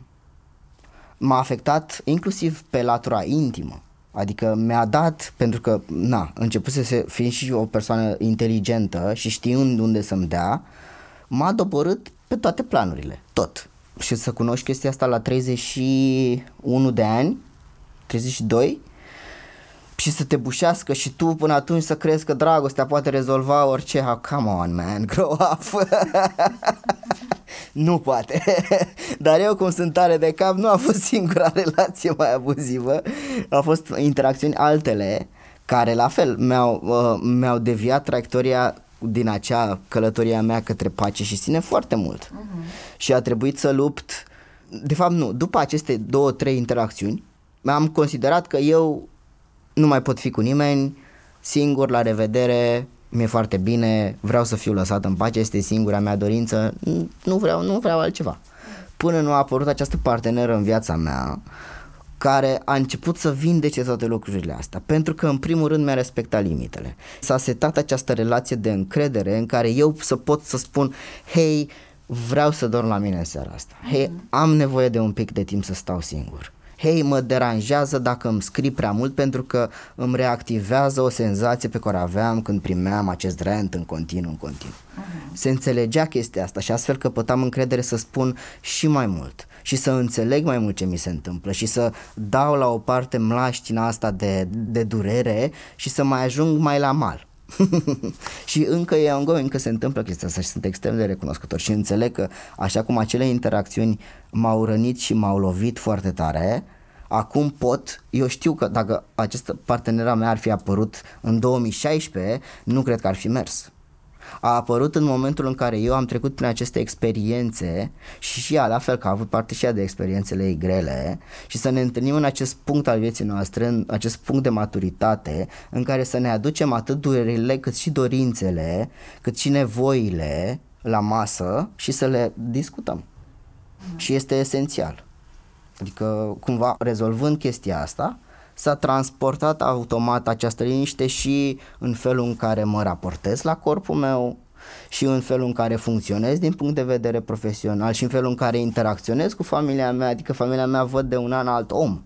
m-a afectat inclusiv pe latura intimă. Adică mi-a dat, pentru că, na, început să fiind și o persoană inteligentă și știind unde să-mi dea, m-a doborât pe toate planurile, tot. Și să cunoști chestia asta la 31 de ani, 32, și să te bușească și tu până atunci să crezi că dragostea poate rezolva orice. Oh, come on, man, grow up. [laughs] nu poate. [laughs] Dar eu, cum sunt tare de cap, nu a fost singura relație mai abuzivă. Au fost interacțiuni altele care, la fel, mi-au, uh, mi-au deviat traiectoria din acea călătoria mea către pace și sine foarte mult. Uh-huh. Și a trebuit să lupt. De fapt, nu. După aceste două, trei interacțiuni, am considerat că eu nu mai pot fi cu nimeni, singur, la revedere, mi-e foarte bine, vreau să fiu lăsat în pace, este singura mea dorință, nu vreau, nu vreau altceva. Până nu a apărut această parteneră în viața mea care a început să vindece toate lucrurile astea, pentru că în primul rând mi-a respectat limitele. S-a setat această relație de încredere în care eu să pot să spun, hei, vreau să dorm la mine în seara asta, hei, am nevoie de un pic de timp să stau singur hei, mă deranjează dacă îmi scrii prea mult pentru că îmi reactivează o senzație pe care o aveam când primeam acest rent în continuu, în continuu. Uh-huh. Se înțelegea chestia asta și astfel căpătam încredere să spun și mai mult și să înțeleg mai mult ce mi se întâmplă și să dau la o parte mlaștina asta de, de durere și să mai ajung mai la mal. [laughs] și încă e ongoing, încă se întâmplă chestia asta și sunt extrem de recunoscător. Și înțeleg că așa cum acele interacțiuni m-au rănit și m-au lovit foarte tare, acum pot, eu știu că dacă acest partenera mea ar fi apărut în 2016, nu cred că ar fi mers a apărut în momentul în care eu am trecut prin aceste experiențe și și ea, la fel că a avut parte și ea de experiențele ei grele și să ne întâlnim în acest punct al vieții noastre, în acest punct de maturitate în care să ne aducem atât durerile cât și dorințele, cât și nevoile la masă și să le discutăm. Mm. Și este esențial. Adică, cumva, rezolvând chestia asta, s-a transportat automat această liniște și în felul în care mă raportez la corpul meu, și în felul în care funcționez din punct de vedere profesional și în felul în care interacționez cu familia mea, adică familia mea văd de un an alt om.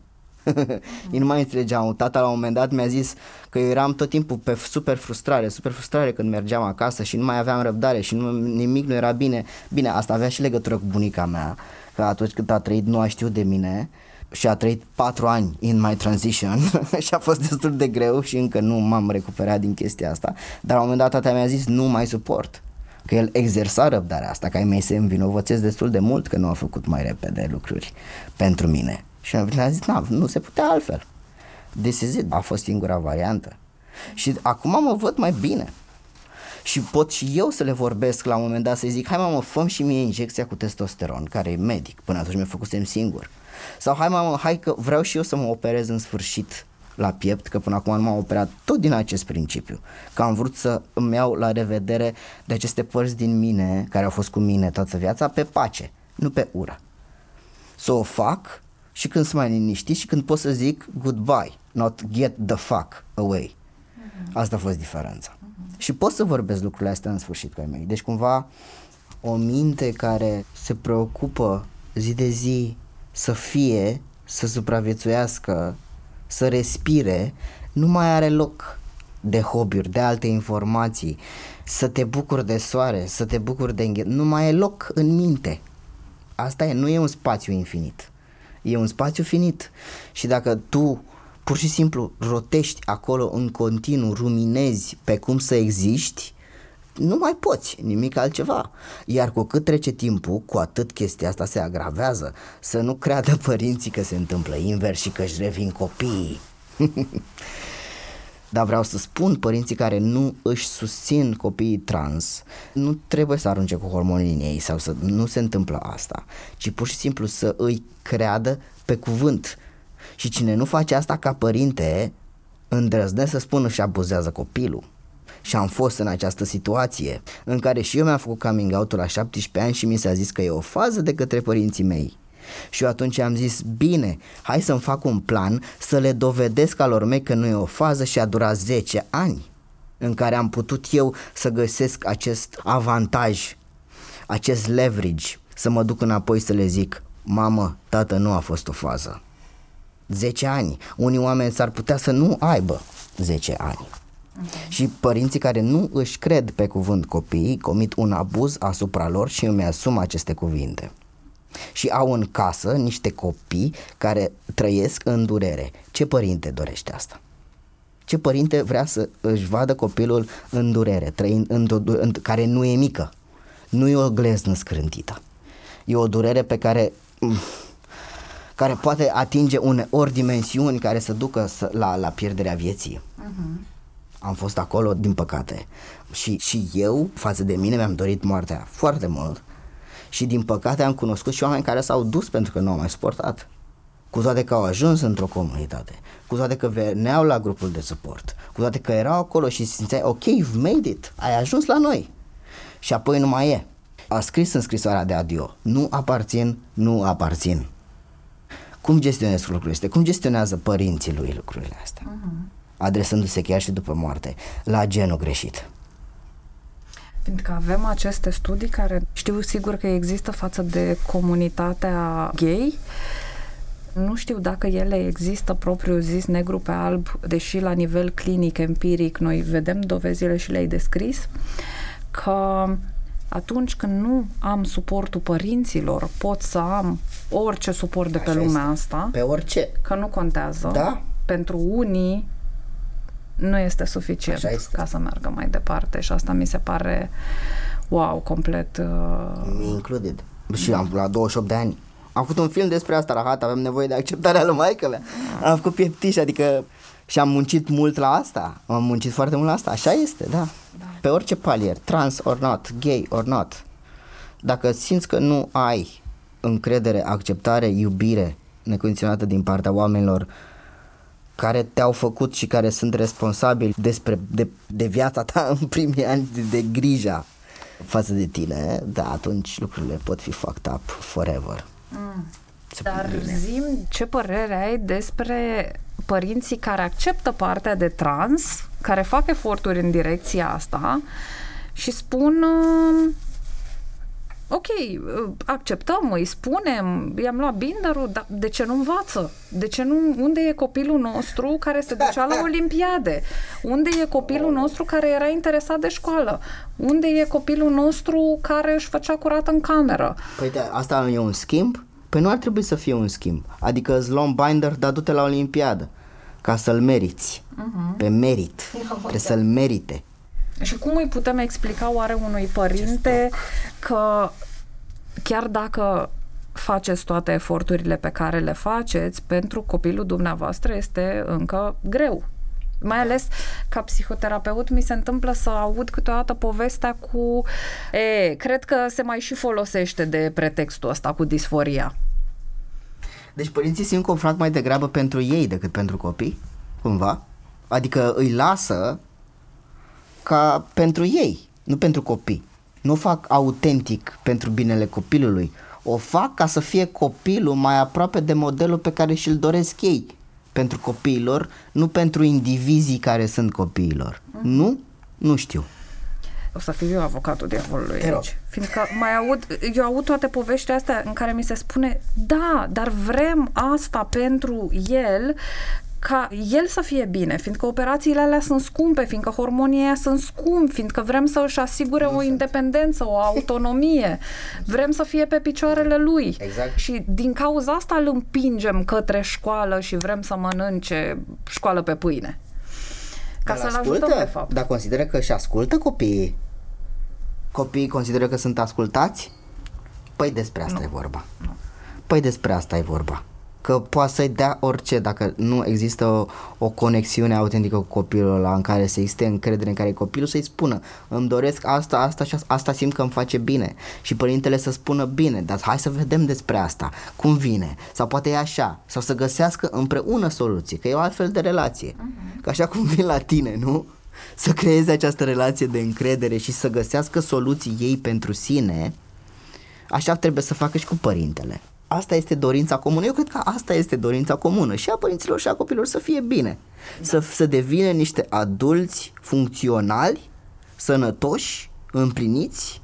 Ei [laughs] nu mai înțelegeam. Tata la un moment dat mi-a zis că eu eram tot timpul pe super frustrare, super frustrare când mergeam acasă și nu mai aveam răbdare și nu, nimic nu era bine. Bine, asta avea și legătură cu bunica mea, că atunci când a trăit nu a știut de mine și a trăit patru ani in my transition [laughs] și a fost destul de greu și încă nu m-am recuperat din chestia asta, dar la un moment dat tata mi-a zis nu mai suport, că el exersa răbdarea asta, că ai mei se învinovățesc destul de mult că nu a făcut mai repede lucruri pentru mine. Și mi-a zis, na, nu se putea altfel. This is it. A fost singura variantă. Și acum mă văd mai bine. Și pot și eu să le vorbesc la un moment dat, să zic, hai mă, făm și mie injecția cu testosteron, care e medic, până atunci mi-a făcusem singur. Sau hai mamă, hai că vreau și eu să mă operez în sfârșit la piept, că până acum nu m-am operat tot din acest principiu. Că am vrut să îmi iau la revedere de aceste părți din mine, care au fost cu mine toată viața, pe pace, nu pe ură. Să o fac și când sunt mai liniștit și când pot să zic goodbye, not get the fuck away. Mhm. Asta a fost diferența. Uh-huh. Și pot să vorbesc lucrurile astea în sfârșit cu ai mei. Deci cumva o minte care se preocupă zi de zi să fie, să supraviețuiască, să respire, nu mai are loc de hobby de alte informații, să te bucuri de soare, să te bucuri de înghe... Nu mai e loc în minte. Asta e, nu e un spațiu infinit. E un spațiu finit. Și dacă tu pur și simplu rotești acolo în continuu, ruminezi pe cum să existi, nu mai poți nimic altceva. Iar cu cât trece timpul, cu atât chestia asta se agravează. Să nu creadă [laughs] părinții că se întâmplă invers și că își revin copiii. [laughs] Dar vreau să spun, părinții care nu își susțin copiii trans, nu trebuie să arunce cu hormonii în ei sau să nu se întâmplă asta, ci pur și simplu să îi creadă pe cuvânt. Și cine nu face asta ca părinte, îndrăznesc să spună și abuzează copilul și am fost în această situație în care și eu mi-am făcut coming out la 17 ani și mi s-a zis că e o fază de către părinții mei Și eu atunci am zis, bine, hai să-mi fac un plan să le dovedesc alor mei că nu e o fază și a durat 10 ani în care am putut eu să găsesc acest avantaj, acest leverage, să mă duc înapoi să le zic, mamă, tată, nu a fost o fază. 10 ani. Unii oameni s-ar putea să nu aibă 10 ani. Okay. Și părinții care nu își cred pe cuvânt copiii comit un abuz asupra lor și îmi asum aceste cuvinte. Și au în casă niște copii care trăiesc în durere. Ce părinte dorește asta? Ce părinte vrea să își vadă copilul în durere, trăind în, în, care nu e mică? Nu e o gleznă scrântită. E o durere pe care care poate atinge uneori dimensiuni care să ducă la, la pierderea vieții. Uh-huh. Am fost acolo, din păcate. Și, și eu, față de mine, mi-am dorit moartea foarte mult. Și din păcate am cunoscut și oameni care s-au dus pentru că nu au mai suportat. Cu toate că au ajuns într-o comunitate, cu toate că veneau la grupul de suport, cu toate că erau acolo și simțeai, ok, you've made it, ai ajuns la noi. Și apoi nu mai e. A scris în scrisoarea de adio, nu aparțin, nu aparțin. Cum gestionezi lucrurile astea? Cum gestionează părinții lui lucrurile astea? Uh-huh. Adresându-se chiar și după moarte la genul greșit. Pentru că avem aceste studii care știu sigur că există față de comunitatea gay, nu știu dacă ele există propriu zis negru pe alb, deși la nivel clinic, empiric, noi vedem dovezile și le-ai descris, că atunci când nu am suportul părinților, pot să am orice suport de Așa pe lumea este. asta. Pe orice. Că nu contează. Da. Pentru unii nu este suficient este. ca să meargă mai departe și asta mi se pare wow, complet... Uh... Me included. Și am la 28 de ani. Am făcut un film despre asta, rahat, avem nevoie de acceptarea lui maică mea. Am făcut pieptiș, adică și am muncit mult la asta. Am muncit foarte mult la asta. Așa este, da. da. Pe orice palier, trans or not, gay or not. Dacă simți că nu ai încredere, acceptare, iubire necondiționată din partea oamenilor care te-au făcut și care sunt responsabili despre, de, de viața ta în primii ani de, de grija față de tine, da, atunci lucrurile pot fi fucked up forever. Mm. Dar zim ce părere ai despre părinții care acceptă partea de trans, care fac eforturi în direcția asta și spun uh, ok, acceptăm, îi spunem, i-am luat binderul, dar de ce nu învață? De ce nu, unde e copilul nostru care se ducea la [laughs] olimpiade? Unde e copilul nostru care era interesat de școală? Unde e copilul nostru care își făcea curat în cameră? Păi da, asta e un schimb? Păi nu ar trebui să fie un schimb. Adică îți luăm binder, dar du-te la olimpiadă ca să-l meriți. Uh-huh. Pe merit. Trebuie să-l merite. Și cum îi putem explica oare unui părinte că chiar dacă faceți toate eforturile pe care le faceți, pentru copilul dumneavoastră este încă greu. Mai ales ca psihoterapeut mi se întâmplă să aud câteodată povestea cu e, cred că se mai și folosește de pretextul ăsta cu disforia. Deci părinții simt confront mai degrabă pentru ei decât pentru copii, cumva? Adică îi lasă ca pentru ei, nu pentru copii. Nu o fac autentic pentru binele copilului. O fac ca să fie copilul mai aproape de modelul pe care și-l doresc ei pentru copiilor, nu pentru indivizii care sunt copiilor. Mm. Nu? Nu știu. O să fiu eu avocatul diavolului Te aici. Fiindcă mai aud, eu aud toate poveștile astea în care mi se spune, da, dar vrem asta pentru el ca el să fie bine, fiindcă operațiile alea sunt scumpe, fiindcă hormonii aia sunt scumpi, fiindcă vrem să își asigure nu o sunt. independență, o autonomie, [laughs] vrem să fie pe picioarele lui. Exact. Și din cauza asta îl împingem către școală și vrem să mănânce școală pe pâine. Ca să-l ajutăm, de fapt. Dar consideră că și ascultă copiii? Copiii consideră că sunt ascultați? Păi despre asta nu. e vorba. Nu. Păi despre asta e vorba că poate să-i dea orice dacă nu există o, o conexiune autentică cu copilul ăla în care să existe încredere în care copilul să-i spună îmi doresc asta, asta și asta simt că îmi face bine și părintele să spună bine, dar hai să vedem despre asta, cum vine sau poate e așa sau să găsească împreună soluție, că e o altfel de relație, uh-huh. că așa cum vin la tine, nu? Să creeze această relație de încredere și să găsească soluții ei pentru sine, așa trebuie să facă și cu părintele asta este dorința comună. Eu cred că asta este dorința comună și a părinților și a copilor să fie bine. Da. Să, să devină niște adulți funcționali, sănătoși, împliniți.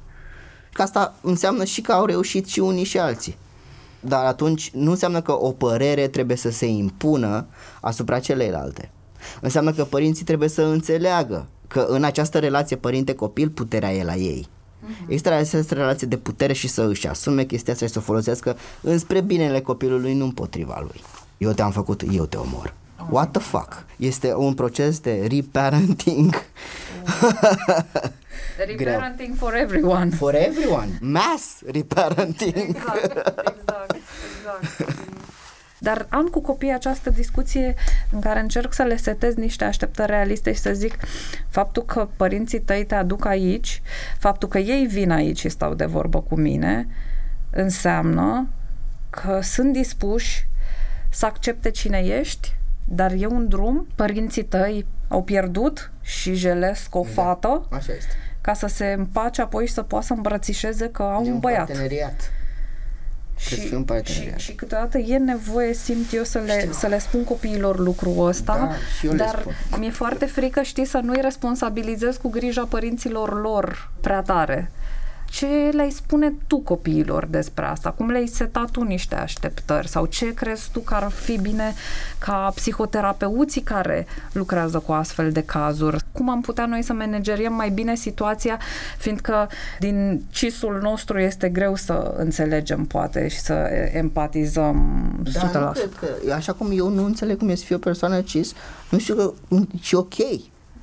Că asta înseamnă și că au reușit și unii și alții. Dar atunci nu înseamnă că o părere trebuie să se impună asupra celeilalte. Înseamnă că părinții trebuie să înțeleagă că în această relație părinte-copil puterea e la ei. Uh-huh. Există această relație de putere și să își asume chestia asta și să o folosească înspre binele copilului, nu împotriva lui. Eu te-am făcut, eu te omor. Oh What the fuck? Este un proces de reparenting. [laughs] reparenting for everyone. For everyone. Mass reparenting. Exact, exact, exact. [laughs] Dar am cu copiii această discuție în care încerc să le setez niște așteptări realiste și să zic faptul că părinții tăi te aduc aici, faptul că ei vin aici și stau de vorbă cu mine, înseamnă că sunt dispuși să accepte cine ești, dar e un drum, părinții tăi au pierdut și jelesc o da, fată așa este. ca să se împace apoi și să poată să îmbrățișeze că au e un, un băiat. Parteneriat. Și, și, și câteodată e nevoie, simt eu, să le, să le spun copiilor lucrul ăsta, da, dar mi-e foarte frică, știi, să nu-i responsabilizez cu grija părinților lor prea tare. Ce le-ai spune tu copiilor despre asta? Cum le-ai setat tu niște așteptări? Sau ce crezi tu că ar fi bine ca psihoterapeuții care lucrează cu astfel de cazuri? Cum am putea noi să manageriem mai bine situația, fiindcă din cisul nostru este greu să înțelegem poate și să empatizăm da, 100%. Nu cred că, așa cum eu nu înțeleg cum este să fiu o persoană cis, nu știu că e ok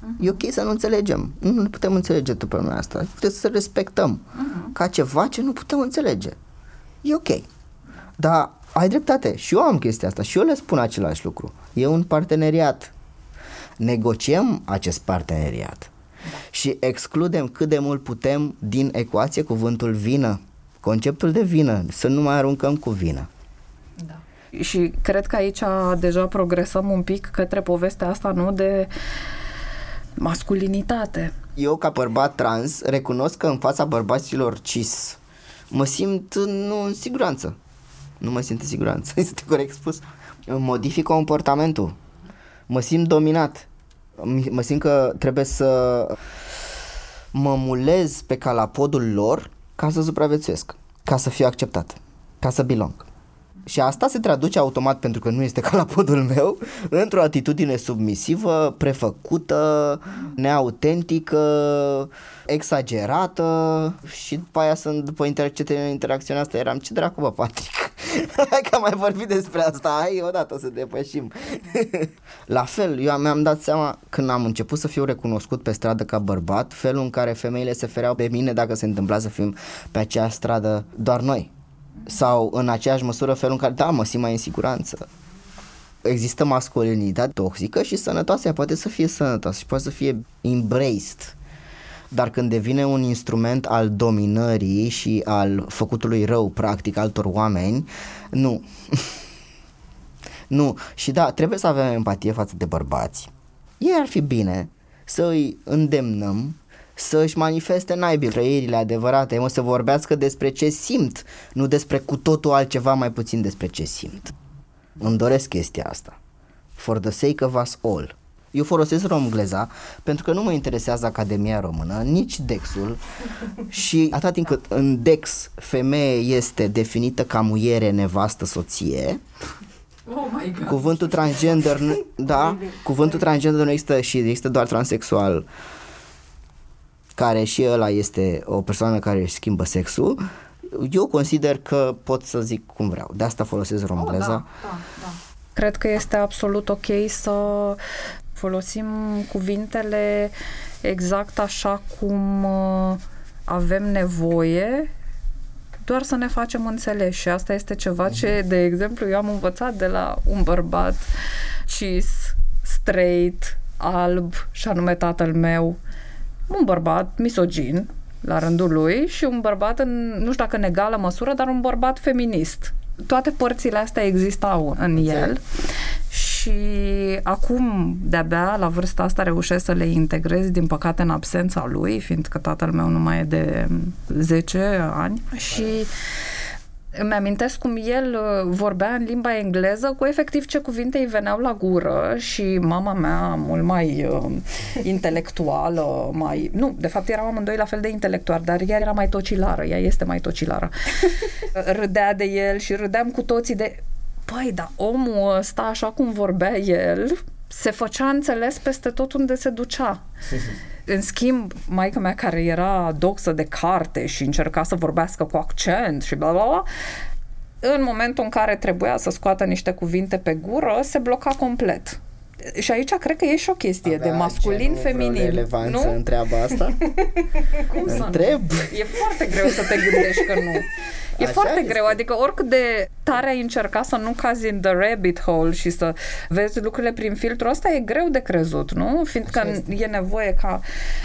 Uh-huh. E ok să nu înțelegem. Nu ne putem înțelege după lumea asta. Trebuie să respectăm uh-huh. ca ceva ce nu putem înțelege. E ok. Dar ai dreptate. Și eu am chestia asta. Și eu le spun același lucru. E un parteneriat. Negociem acest parteneriat. Și excludem cât de mult putem din ecuație cuvântul vină. Conceptul de vină. Să nu mai aruncăm cu vină. Da. Și cred că aici deja progresăm un pic către povestea asta, nu? De masculinitate. Eu, ca bărbat trans, recunosc că în fața bărbaților cis mă simt nu în siguranță. Nu mă simt în siguranță, [laughs] este corect spus. Modific comportamentul. Mă simt dominat. Mă simt că trebuie să mă mulez pe calapodul lor ca să supraviețuiesc, ca să fiu acceptat, ca să belong. Și asta se traduce automat, pentru că nu este ca la podul meu, într-o atitudine submisivă, prefăcută, neautentică, exagerată și după aia sunt, după interacțiunea, interacțiunea asta, eram, ce dracu, bă, Patrick? [laughs] Hai că am mai vorbit despre asta, hai odată să depășim. [laughs] la fel, eu mi-am dat seama când am început să fiu recunoscut pe stradă ca bărbat, felul în care femeile se fereau pe mine dacă se întâmpla să fim pe acea stradă doar noi sau în aceeași măsură felul în care, da, mă simt mai în siguranță. Există masculinitate toxică și sănătoasă, ea poate să fie sănătoasă și poate să fie embraced. Dar când devine un instrument al dominării și al făcutului rău, practic, altor oameni, nu. [laughs] nu. Și da, trebuie să avem empatie față de bărbați. Ei ar fi bine să îi îndemnăm să își manifeste naibii trăirile adevărate, mă, să vorbească despre ce simt, nu despre cu totul altceva, mai puțin despre ce simt. Îmi doresc chestia asta. For the sake of us all. Eu folosesc romgleza pentru că nu mă interesează Academia Română, nici Dexul [laughs] și atât timp cât în Dex femeie este definită ca muiere, nevastă, soție, Oh my God. Cuvântul transgender, da, [laughs] cuvântul transgender nu există și există doar transexual care și ăla este o persoană care își schimbă sexul, eu consider că pot să zic cum vreau. De asta folosesc romgleza. Oh, da, da, da. Cred că este absolut ok să folosim cuvintele exact așa cum uh, avem nevoie doar să ne facem înțeleși și asta este ceva ce, mhm. de exemplu, eu am învățat de la un bărbat cis, straight, alb și anume tatăl meu un bărbat misogin la rândul lui și un bărbat în, nu știu dacă în egală măsură, dar un bărbat feminist. Toate părțile astea existau în el și acum de-abia la vârsta asta reușesc să le integrez din păcate în absența lui, fiindcă tatăl meu nu mai e de 10 ani. Și Îmi amintesc cum el uh, vorbea în limba engleză cu efectiv ce cuvinte îi veneau la gură și mama mea, mult mai uh, intelectuală, mai... Nu, de fapt erau amândoi la fel de intelectuali, dar ea era mai tocilară, ea este mai tocilară. [laughs] Râdea de el și râdeam cu toții de... Păi, dar omul ăsta, așa cum vorbea el, se făcea înțeles peste tot unde se ducea. [laughs] În schimb, maica mea care era doxă de carte și încerca să vorbească cu accent și bla bla bla, în momentul în care trebuia să scoată niște cuvinte pe gură, se bloca complet. Și aici cred că e și o chestie Avea de masculin-feminin. relevanță nu? în treaba asta? [laughs] Cum să Întreb. Nu? E foarte greu să te gândești că nu. E Așa foarte este. greu, adică oricât de tare ai încerca să nu cazi în the rabbit hole și să vezi lucrurile prin filtrul ăsta, e greu de crezut, nu? Fiindcă Așa este. e nevoie ca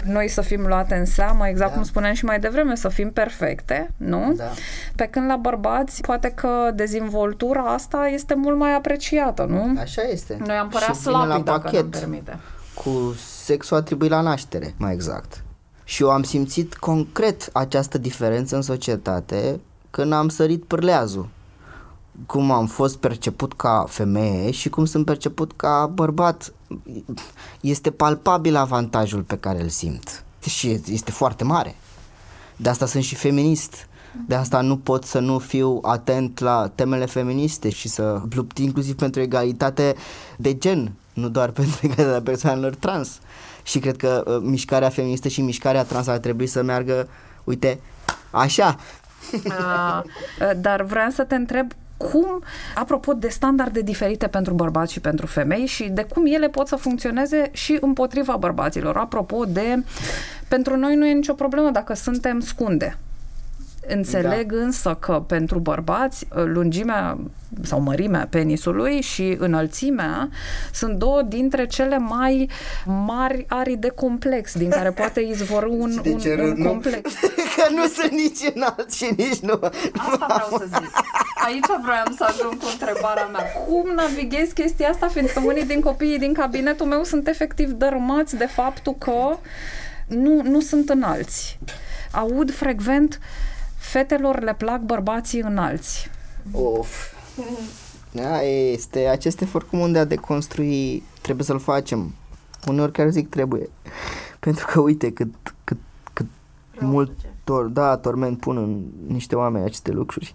noi să fim luate în seamă, exact Da. cum spuneam și mai devreme, să fim perfecte, nu? Da. Pe când la bărbați, poate că dezvoltura asta este mult mai apreciată, nu? Așa este. Noi am părea Și vine la slabi dacă ne pachet permite. cu sexul atribuit la naștere, mai exact. Și eu am simțit concret această diferență în societate când am sărit pârleazul. Cum am fost perceput ca femeie și cum sunt perceput ca bărbat. Este palpabil avantajul pe care îl simt. Și este foarte mare. De asta sunt și feminist. De asta nu pot să nu fiu atent la temele feministe și să lupt inclusiv pentru egalitate de gen, nu doar [laughs] pentru egalitatea persoanelor trans. Și cred că uh, mișcarea feministă și mișcarea trans ar trebui să meargă, uite, așa. [laughs] Uh, dar vreau să te întreb cum, apropo de standarde diferite pentru bărbați și pentru femei și de cum ele pot să funcționeze și împotriva bărbaților. Apropo de, pentru noi nu e nicio problemă dacă suntem scunde. Înțeleg da. însă că pentru bărbați lungimea sau mărimea penisului și înălțimea sunt două dintre cele mai mari arii de complex din care poate [laughs] izvorâ un, De un, ce un râd, nu? complex. [laughs] că nu sunt nici înalt și nici nu. Asta vreau să zic. Aici vreau să ajung cu întrebarea mea. Cum navighezi chestia asta, fiindcă unii din copiii din cabinetul meu sunt efectiv dărâmați de faptul că nu, nu sunt înalți. Aud frecvent fetelor le plac bărbații înalți. Of. Da, este acest efort comun de a deconstrui, trebuie să-l facem. Uneori chiar zic trebuie. [laughs] Pentru că uite cât, cât, cât mult tor, da, torment pun în niște oameni aceste lucruri.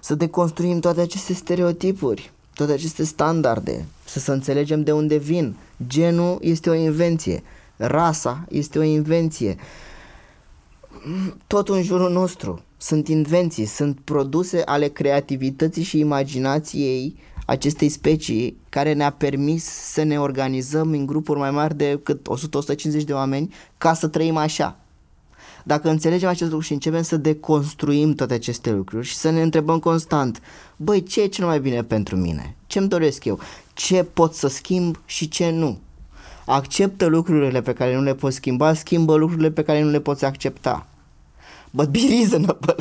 Să deconstruim toate aceste stereotipuri, toate aceste standarde, să să înțelegem de unde vin. Genul este o invenție, rasa este o invenție, tot în jurul nostru sunt invenții, sunt produse ale creativității și imaginației acestei specii care ne-a permis să ne organizăm în grupuri mai mari de cât 100-150 de oameni ca să trăim așa. Dacă înțelegem acest lucru și începem să deconstruim toate aceste lucruri și să ne întrebăm constant, băi, ce e cel mai bine pentru mine? Ce-mi doresc eu? Ce pot să schimb și ce nu? Acceptă lucrurile pe care nu le poți schimba, schimbă lucrurile pe care nu le poți accepta. But be reasonable.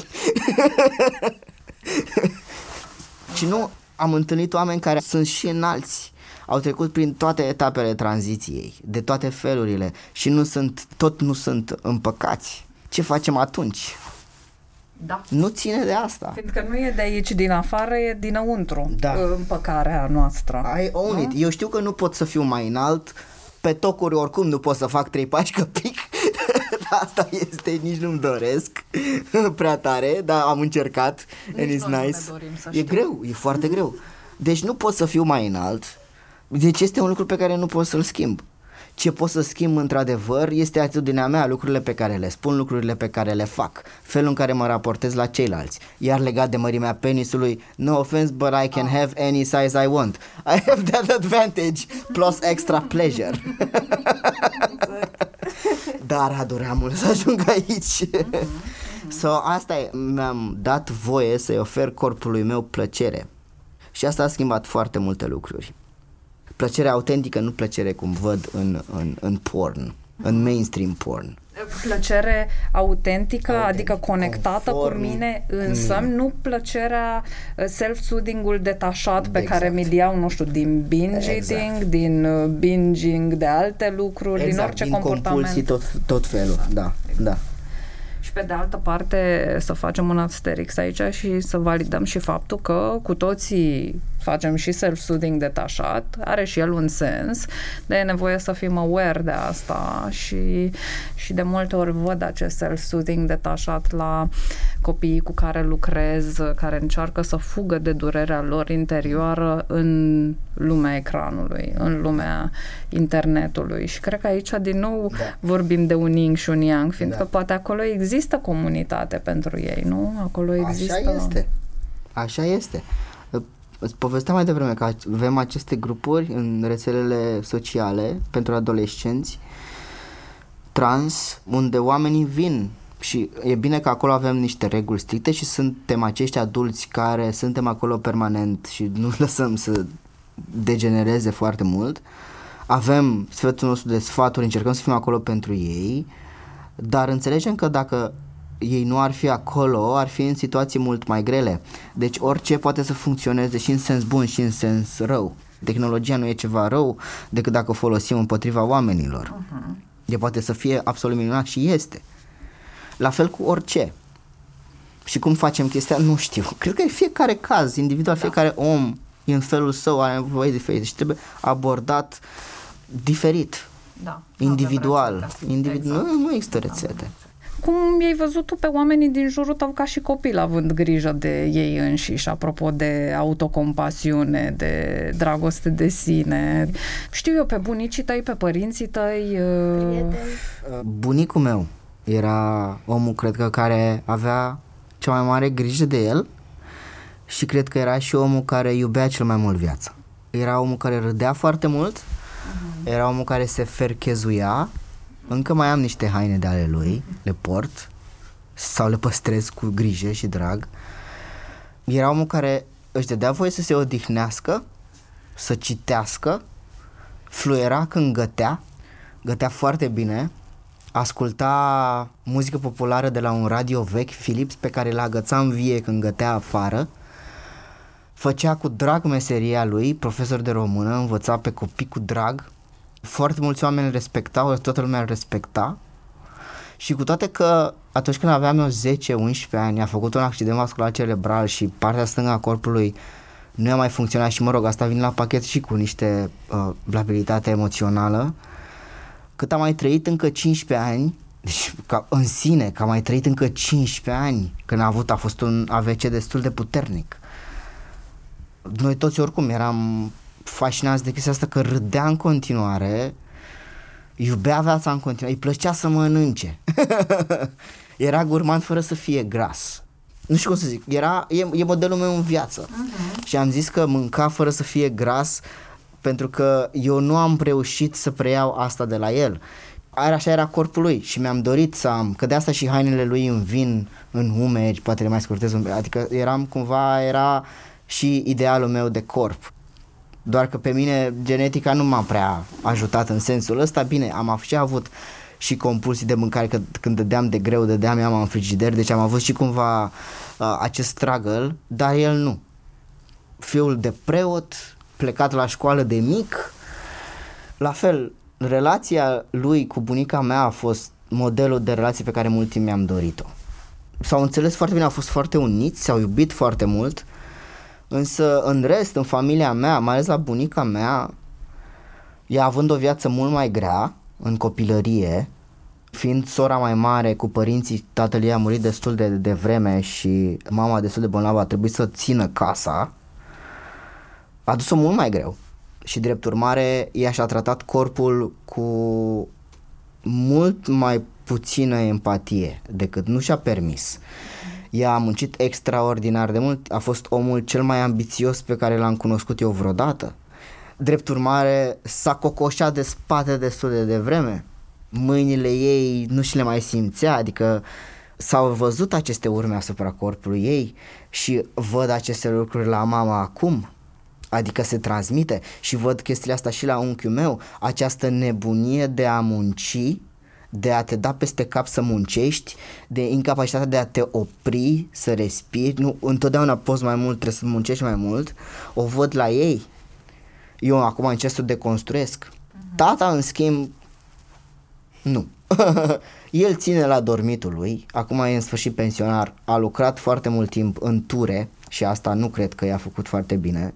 și nu am întâlnit oameni care sunt și înalți. Au trecut prin toate etapele tranziției, de toate felurile și nu sunt, tot nu sunt împăcați. Ce facem atunci? Da. Nu ține de asta. Fiindcă nu e de aici din afară, e dinăuntru Da. împăcarea noastră. I own it. Eu știu că nu pot să fiu mai înalt, pe tocuri oricum nu pot să fac trei pași că pic. [laughs] Asta este, nici nu-mi doresc [laughs] prea tare, dar am încercat Nici and it's noi nu ne nice. dorim, să e știi. greu, e foarte greu. Deci nu pot să fiu mai înalt, deci este un lucru pe care nu pot să-l schimb. Ce pot să schimb într-adevăr este atitudinea mea, lucrurile pe care le spun, lucrurile pe care le fac, felul în care mă raportez la ceilalți. Iar legat de mărimea penisului, no offense, but I can have any size I want. I have that advantage plus extra pleasure. Dar a durat mult să ajung aici. so, asta e, mi-am dat voie să-i ofer corpului meu plăcere. Și asta a schimbat foarte multe lucruri. Plăcere autentică, nu plăcere cum văd în, în, în porn, în mainstream porn. Plăcere autentică, Autentic, adică conectată conform cu mine însă, mine. nu plăcerea uh, self-soothing-ul detașat pe Exact. care mi-l iau, nu știu, din binge Exact. eating, din uh, binging de alte lucruri, din orice din compulsii comportament. tot, tot felul, da, da. Și pe de altă parte să facem un asterix aici și să validăm și faptul că cu toții facem și self-soothing detașat, are și el un sens, de e nevoie să fim aware de asta și, și de multe ori văd acest self-soothing detașat la copiii cu care lucrez, care încearcă să fugă de durerea lor interioară în lumea ecranului, în lumea internetului și cred că aici din nou da. vorbim de un yin și un yang, fiindcă da. poate acolo există comunitate pentru ei, nu? Acolo există... Așa este. Așa este. Îți povesteam mai devreme că avem aceste grupuri în rețelele sociale pentru adolescenți trans, unde oamenii vin și e bine că acolo avem niște reguli stricte și suntem acești adulți care suntem acolo permanent și nu [laughs] lăsăm să degenereze foarte mult. Avem sfătul nostru de sfaturi, încercăm să fim acolo pentru ei, dar înțelegem că dacă ei nu ar fi acolo, ar fi în situații mult mai grele. Deci orice poate să funcționeze și în sens bun și în sens rău. Tehnologia nu e ceva rău decât dacă o folosim împotriva oamenilor. Uh-huh. E poate să fie absolut minunat și este. La fel cu orice. Și cum facem chestia, nu știu. Cred că e fiecare caz individual, da. fiecare om în felul său are nevoie diferit și trebuie abordat diferit. Da. Individual. Individ- exact. nu, nu există rețete. Da cum ai văzut tu pe oamenii din jurul tău ca și copil având grijă de ei înșiși, apropo de autocompasiune, de dragoste de sine? Știu eu pe bunicii tăi, pe părinții tăi? Uh, Prieteni. Uh, bunicul meu era omul, cred că, care avea cea mai mare grijă de el și cred că era și omul care iubea cel mai mult viața. Era omul care râdea foarte mult, uh-huh. era omul care se ferchezuia încă mai am niște haine de ale lui, le port sau le păstrez cu grijă și drag. Era omul care își dădea voie să se odihnească, să citească, fluiera când gătea, gătea foarte bine, asculta muzică populară de la un radio vechi, Philips, pe care l agăța în vie când gătea afară, făcea cu drag meseria lui, profesor de română, învăța pe copii cu drag, foarte mulți oameni îl respectau, toată lumea îl respecta și cu toate că atunci când aveam eu 10-11 ani a făcut un accident vascular cerebral și partea stângă a corpului nu a mai funcționat și mă rog, asta vine la pachet și cu niște uh, labilitate emoțională. Cât am mai trăit încă 15 ani, deci ca, în sine, că am mai trăit încă 15 ani când a avut, a fost un AVC destul de puternic. Noi toți oricum eram fascinați de chestia asta că râdea în continuare, iubea viața în continuare, îi plăcea să mănânce. [laughs] era gurmand fără să fie gras. Nu știu cum să zic, era, e, e modelul meu în viață. Uh-huh. Și am zis că mânca fără să fie gras pentru că eu nu am reușit să preiau asta de la el. Așa era corpul lui și mi-am dorit să am, că de asta și hainele lui îmi vin în umeri, poate le mai scurtez un adică eram cumva, era și idealul meu de corp. Doar că pe mine genetica nu m-a prea ajutat în sensul ăsta. Bine, am și avut și compulsii de mâncare, că când dădeam de greu, dădeam eu în frigider, deci am avut și cumva uh, acest struggle, dar el nu. Fiul de preot, plecat la școală de mic, la fel, relația lui cu bunica mea a fost modelul de relație pe care mult timp mi-am dorit-o. S-au înțeles foarte bine, au fost foarte uniți, s-au iubit foarte mult Însă, în rest, în familia mea, mai ales la bunica mea, ea având o viață mult mai grea în copilărie, fiind sora mai mare cu părinții, tatăl ei a murit destul de, de vreme și mama destul de bolnavă a trebuit să țină casa, a dus-o mult mai greu. Și drept urmare, ea și-a tratat corpul cu mult mai puțină empatie decât nu și-a permis. Ea a muncit extraordinar de mult, a fost omul cel mai ambițios pe care l-am cunoscut eu vreodată. Drept urmare, s-a cocoșat de spate destul de devreme. Mâinile ei nu și le mai simțea, adică s-au văzut aceste urme asupra corpului ei și văd aceste lucruri la mama acum. Adică se transmite și văd chestiile asta și la unchiul meu, această nebunie de a munci de a te da peste cap să muncești, de incapacitatea de a te opri, să respiri, nu, întotdeauna poți mai mult, trebuie să muncești mai mult, o văd la ei. Eu acum încerc să deconstruiesc. Uh-huh. Tata, în schimb, nu. [laughs] El ține la dormitul lui, acum e în sfârșit pensionar, a lucrat foarte mult timp în ture și asta nu cred că i-a făcut foarte bine.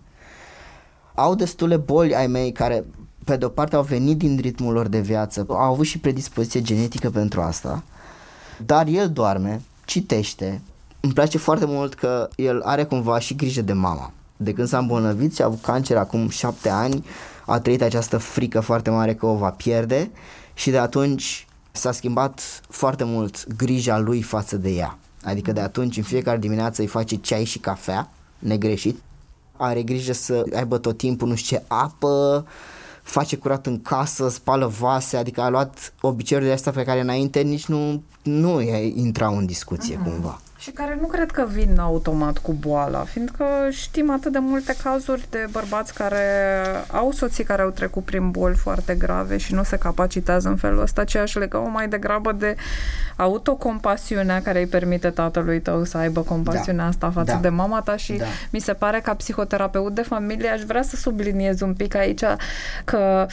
Au destule boli ai mei care pe de o parte au venit din ritmul lor de viață, au avut și predispoziție genetică pentru asta, dar el doarme, citește, îmi place foarte mult că el are cumva și grijă de mama. De când s-a îmbolnăvit și a avut cancer acum șapte ani, a trăit această frică foarte mare că o va pierde și de atunci s-a schimbat foarte mult grija lui față de ea. Adică de atunci în fiecare dimineață îi face ceai și cafea, negreșit. Are grijă să aibă tot timpul nu știu ce apă, face curat în casă, spală vase, adică a luat obiceiuri de astea pe care înainte nici nu, nu intrau în discuție uh-huh. cumva. Și care nu cred că vin automat cu boala, fiindcă știm atât de multe cazuri de bărbați care au soții care au trecut prin boli foarte grave și nu se capacitează în felul ăsta, ceea ce legă mai degrabă de autocompasiunea care îi permite tatălui tău să aibă compasiunea da. asta față da. de mama ta și da. mi se pare ca psihoterapeut de familie aș vrea să subliniez un pic aici că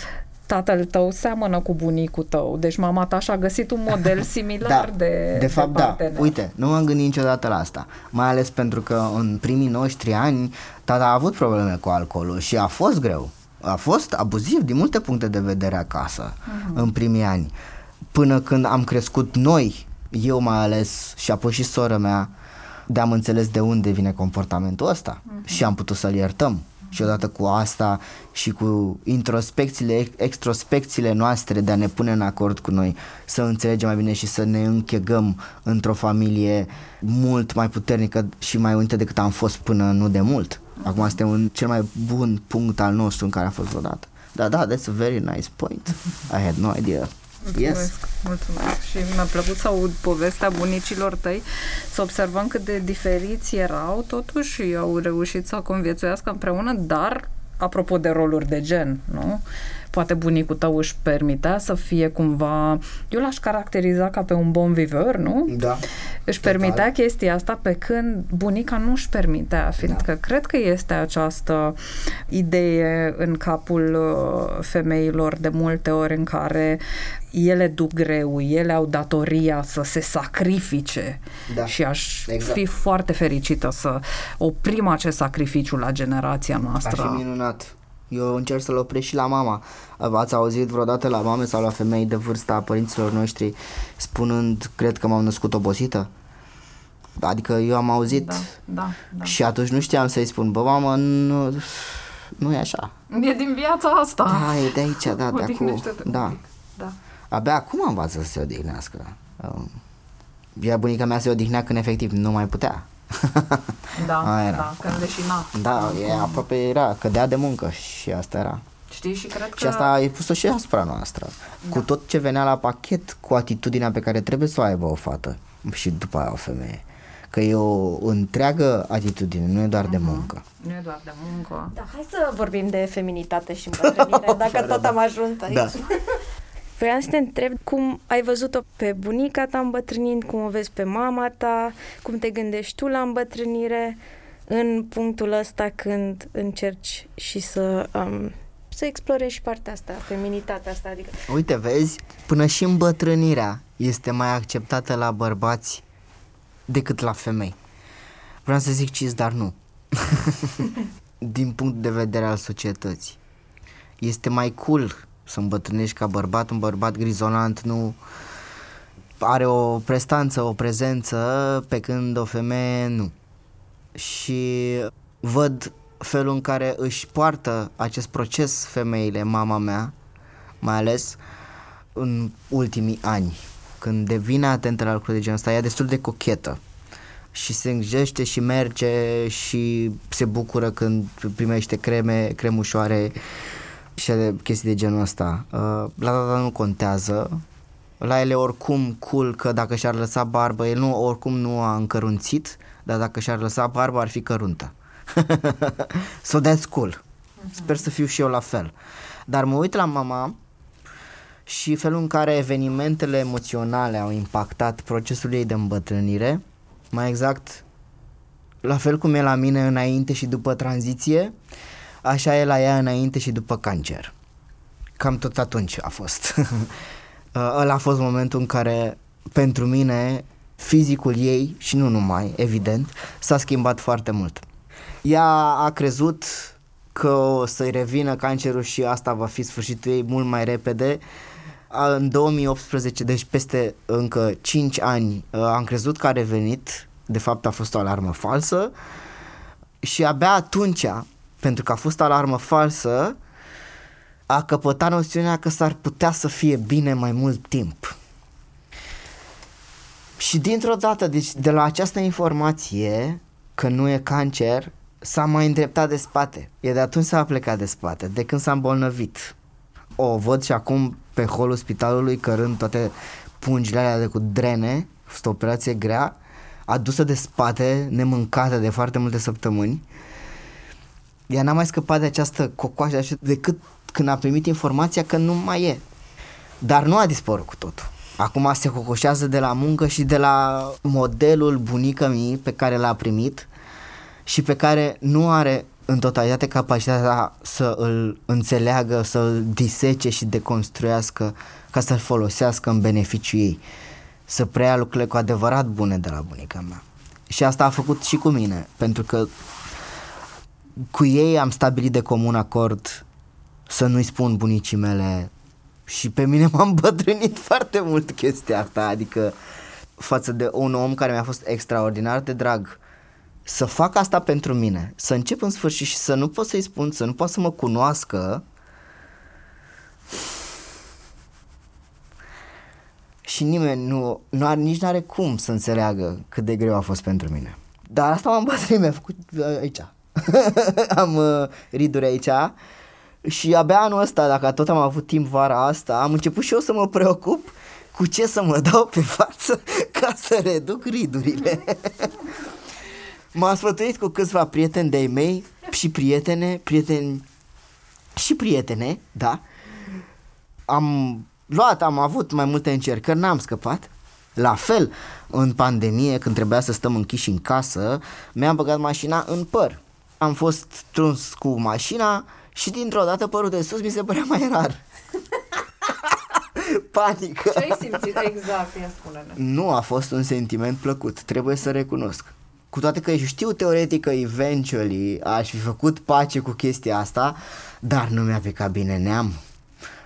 tatăl tău seamănă cu bunicul tău, deci mama ta și-a găsit un model [laughs] similar da, de De fapt, de da. Uite, nu m-am gândit niciodată la asta, mai ales pentru că în primii noștri ani tata a avut probleme cu alcoolul și a fost greu. A fost abuziv din multe puncte de vedere acasă uh-huh. în primii ani. Până când am crescut noi, eu mai ales și apoi și sora mea, de am înțeles de unde vine comportamentul ăsta uh-huh. și am putut să-l iertăm și odată cu asta și cu introspecțiile, extrospecțiile noastre de a ne pune în acord cu noi, să înțelegem mai bine și să ne închegăm într-o familie mult mai puternică și mai unită decât am fost până nu de mult. Acum este un cel mai bun punct al nostru în care a fost vreodată. Da, da, that's a very nice point. I had no idea. Mulțumesc, yes. mulțumesc. Și mi-a plăcut să aud povestea bunicilor tăi, să observăm cât de diferiți erau, totuși au reușit să conviețuiască împreună, dar apropo de roluri de gen, nu? poate bunicul tău își permitea să fie cumva, eu l-aș caracteriza ca pe un bon viveur, nu? Da. Își total. permitea chestia asta pe când bunica nu își permitea, fiindcă da. cred că este această idee în capul uh, femeilor de multe ori în care ele duc greu, ele au datoria să se sacrifice da, și aș exact. fi foarte fericită să oprim acest sacrificiu la generația noastră. Ar fi minunat. Eu încerc să-l opresc și la mama. Ați auzit vreodată la mame sau la femei de vârsta a părinților noștri spunând, cred că m-am născut obosită? Adică eu am auzit da, da, da. și atunci nu știam să-i spun, bă, mamă, nu, nu e așa. E din viața asta. Da, e de aici, da, de acum. Da. da. Abia acum învață să se odihnească. Um, ea bunica mea se odihnea când efectiv nu mai putea. da, [laughs] era. da, când leșina. Da, e aproape era, cădea de muncă și asta era. Știi, și cred că... Și asta ai pus-o și asupra noastră. Da. Cu tot ce venea la pachet, cu atitudinea pe care trebuie să o aibă o fată și după aia o femeie. Că e o întreagă atitudine, nu e doar uh-huh. de mhm. muncă. Nu e doar de muncă. Da, hai să vorbim de feminitate și îmbătrânire, [laughs] dacă tot am ajuns aici. Da. [laughs] Vreau să te întreb cum ai văzut-o pe bunica ta îmbătrânind, cum o vezi pe mama ta, cum te gândești tu la îmbătrânire în punctul ăsta când încerci și să, um, să explorezi și partea asta, feminitatea asta. Adică... Uite, vezi, până și îmbătrânirea este mai acceptată la bărbați decât la femei. Vreau să zic cis, dar nu. [laughs] Din punct de vedere al societății. Este mai cool să îmbătrânești ca bărbat, un bărbat grizonant nu are o prestanță, o prezență, pe când o femeie nu. Și văd felul în care își poartă acest proces femeile, mama mea, mai ales în ultimii ani, când devine atentă la lucruri de genul ăsta, ea destul de cochetă și se îngrijește și merge și se bucură când primește creme, cremușoare și de chestii de genul ăsta. Uh, la tata nu contează, la ele oricum cool că dacă și-ar lăsa barbă, el nu, oricum nu a încărunțit, dar dacă și-ar lăsa barbă ar fi căruntă. [laughs] so that's cool. Sper să fiu și eu la fel. Dar mă uit la mama și felul în care evenimentele emoționale au impactat procesul ei de îmbătrânire, mai exact la fel cum e la mine înainte și după tranziție, așa e la ea înainte și după cancer. Cam tot atunci a fost. [laughs] ăla a fost momentul în care pentru mine fizicul ei și nu numai, evident, s-a schimbat foarte mult. Ea a crezut că o să-i revină cancerul și asta va fi sfârșitul ei mult mai repede. În 2018, deci peste încă 5 ani, am crezut că a revenit, de fapt a fost o alarmă falsă și abia atunci, pentru că a fost alarmă falsă, a căpătat noțiunea că s-ar putea să fie bine mai mult timp. Și dintr-o dată, deci de la această informație că nu e cancer, s-a mai îndreptat de spate. E de atunci s-a plecat de spate, de când s-a îmbolnăvit. O văd și acum pe holul spitalului cărând toate pungile alea de cu drene, fost o operație grea, adusă de spate, nemâncată de foarte multe săptămâni. Ea n-a mai scăpat de această cocoașă decât când a primit informația că nu mai e. Dar nu a dispărut cu totul. Acum se cocoșează de la muncă și de la modelul bunică mii pe care l-a primit și pe care nu are în totalitate capacitatea să îl înțeleagă, să îl disece și deconstruiască ca să-l folosească în beneficiul ei. Să preia lucrurile cu adevărat bune de la bunica mea. Și asta a făcut și cu mine, pentru că cu ei am stabilit de comun acord să nu-i spun bunicii mele și pe mine m-am bătrânit foarte mult chestia asta, adică față de un om care mi-a fost extraordinar de drag să fac asta pentru mine, să încep în sfârșit și să nu pot să-i spun, să nu pot să mă cunoască și nimeni nu, nu are, nici nu are cum să înțeleagă cât de greu a fost pentru mine. Dar asta m-am bătrânit, mi-a făcut uh, aici. [laughs] am uh, riduri aici și abia anul ăsta, dacă tot am avut timp vara asta, am început și eu să mă preocup cu ce să mă dau pe față [laughs] ca să reduc ridurile. [laughs] M-am sfătuit cu câțiva prieteni de-ai mei și prietene, prieteni și prietene, da. Am luat, am avut mai multe încercări, n-am scăpat. La fel, în pandemie, când trebuia să stăm închiși în casă, mi-am băgat mașina în păr. Am fost truns cu mașina și dintr-o dată părul de sus mi se părea mai rar. [laughs] Panică. Ce ai simțit exact? Ia spune-ne. Nu a fost un sentiment plăcut, trebuie să recunosc. Cu toate că știu teoretic că eventually aș fi făcut pace cu chestia asta, dar nu mi-a picat bine neam.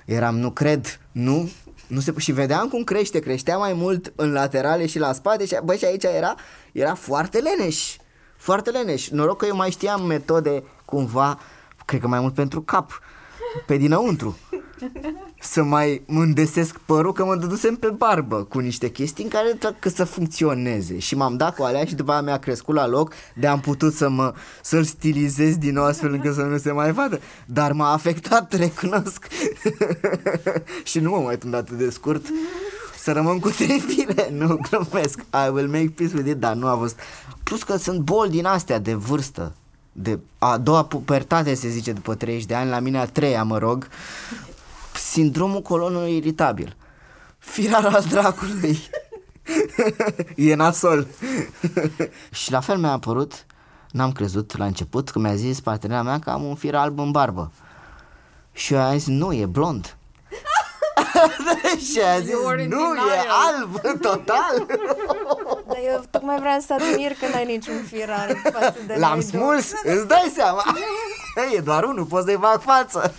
Eram, nu cred, nu, nu se, și vedeam cum crește, creștea mai mult în laterale și la spate și, bă, și aici era, era foarte leneș, foarte leneș. Noroc că eu mai știam metode cumva cred că mai mult pentru cap, pe dinăuntru. Să mai mândesesc părul că mă dădusem pe barbă cu niște chestii în care că să funcționeze și m-am dat cu alea și după aia mi-a crescut la loc de am putut să mă, să-l stilizez din nou astfel încât să nu se mai vadă dar m-a afectat, [laughs] recunosc [laughs] și nu mă mai tund atât de scurt să rămân cu trei fire, [laughs] nu glumesc I will make peace with it, dar nu a fost plus că sunt boli din astea de vârstă de a doua pubertate, se zice, după 30 de ani, la mine a treia, mă rog, sindromul colonului iritabil. Firar [laughs] al dracului. [laughs] e nasol. și la fel mi-a apărut, n-am crezut la început, că mi-a zis partenera mea că am un fir alb în barbă. Și eu am zis, nu, e blond. Și a zis, nu, e alb, total. [laughs] Dar eu tocmai vreau să admir că n-ai niciun firar față de L-am smuls, îți dai seama. [laughs] e doar unul, poți să-i fac față.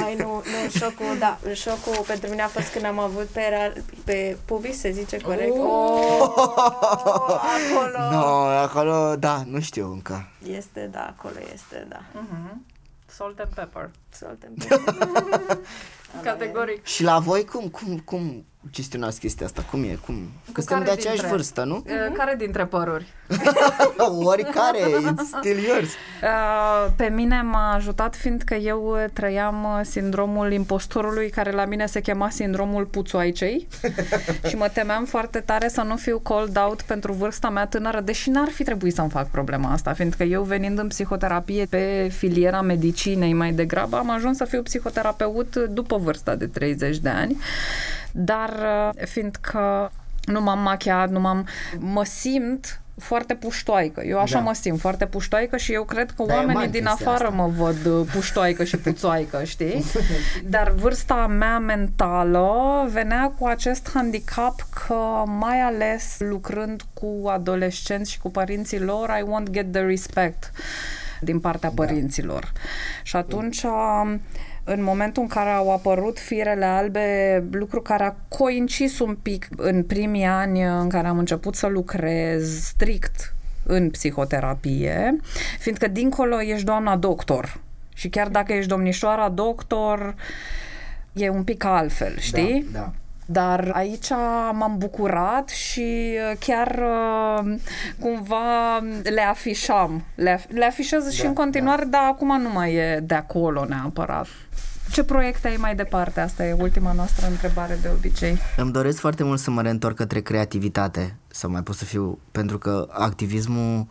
Mai nu, nu, șocul, da, șocul pentru mine a fost când am avut pe, pe pubis, se zice corect? Oh, oh acolo. [laughs] No, acolo, da, nu știu încă. Este, da, acolo este, da. Uh-huh. Salt and pepper. Salt and pepper. [laughs] Categoric. Și la voi cum, cum, cum gestionați chestia asta? Cum e? Cum? Că suntem de aceeași dintre, vârstă, nu? Uh, care dintre păruri? [laughs] Oricare, it's still yours. Uh, pe mine m-a ajutat fiindcă eu trăiam uh, sindromul impostorului care la mine se chema sindromul puțoaicei [laughs] și mă temeam foarte tare să nu fiu called out pentru vârsta mea tânără, deși n-ar fi trebuit să-mi fac problema asta, fiindcă eu venind în psihoterapie pe filiera medicinei mai degrabă, am ajuns să fiu psihoterapeut după vârsta de 30 de ani dar uh, fiindcă nu m-am machiat, nu m-am... mă simt foarte puștoaică. Eu așa Da. mă simt, foarte puștoaică și eu cred că Da, e oamenii mai din chestia afară asta. mă văd uh, puștoaică și puțoaică, [laughs] știi? Dar vârsta mea mentală venea cu acest handicap că mai ales lucrând cu adolescenți și cu părinții lor, I won't get the respect din partea părinților. Și atunci um, în momentul în care au apărut firele albe, lucru care a coincis un pic în primii ani în care am început să lucrez strict în psihoterapie, fiindcă dincolo ești doamna doctor. Și chiar dacă ești domnișoara doctor, e un pic altfel, știi? Da, da. Dar aici m-am bucurat și uh, chiar uh, cumva le afișam. Le, af- le afișez și Da, în continuare, dar acum nu mai e de acolo neapărat. Ce proiecte ai mai departe? Asta e ultima noastră întrebare de obicei. Îmi doresc foarte mult să mă reîntorc către creativitate, să mai pot să fiu, pentru că activismul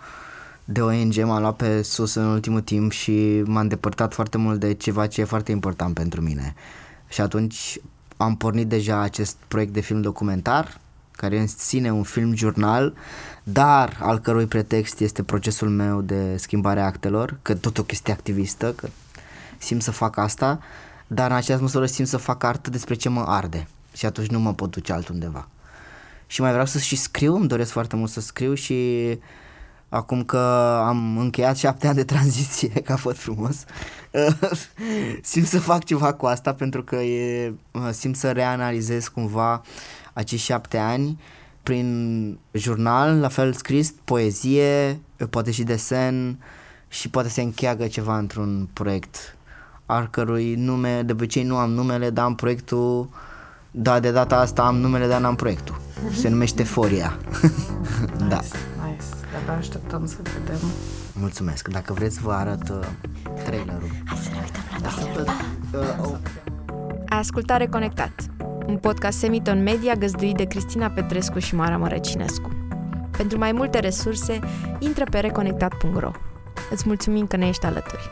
de ONG m-a luat pe sus în ultimul timp și m-a îndepărtat foarte mult de ceva ce e foarte important pentru mine. Și atunci am pornit deja acest proiect de film documentar, care e în sine un film jurnal, dar al cărui pretext este procesul meu de schimbare a actelor, că tot o chestie activistă, că simt să fac asta, dar în aceeași măsură simt să fac artă despre ce mă arde și atunci nu mă pot duce altundeva. Și mai vreau să și scriu, îmi doresc foarte mult să scriu și acum că am încheiat șapte ani de tranziție, [laughs] că a fost frumos, [laughs] simt să fac ceva cu asta pentru că e, simt să reanalizez cumva acești șapte ani prin jurnal, la fel scris, poezie, poate și desen și poate se încheagă ceva într-un proiect al cărui nume, de obicei nu am numele, dar am proiectul, da, de data asta am numele, dar n-am proiectul. Se numește Foria. [laughs] da. Nice. De-abia așteptăm să vedem. Mulțumesc. Dacă vreți, vă arăt uh, trailerul. Hai să ne uităm la trailer. Uh, uh, Ai ascultat Reconectat, un podcast Semiton Media găzduit de Cristina Petrescu și Mara Mărăcinescu. Pentru mai multe resurse, intră pe reconectat.ro. Îți mulțumim că ne ești alături.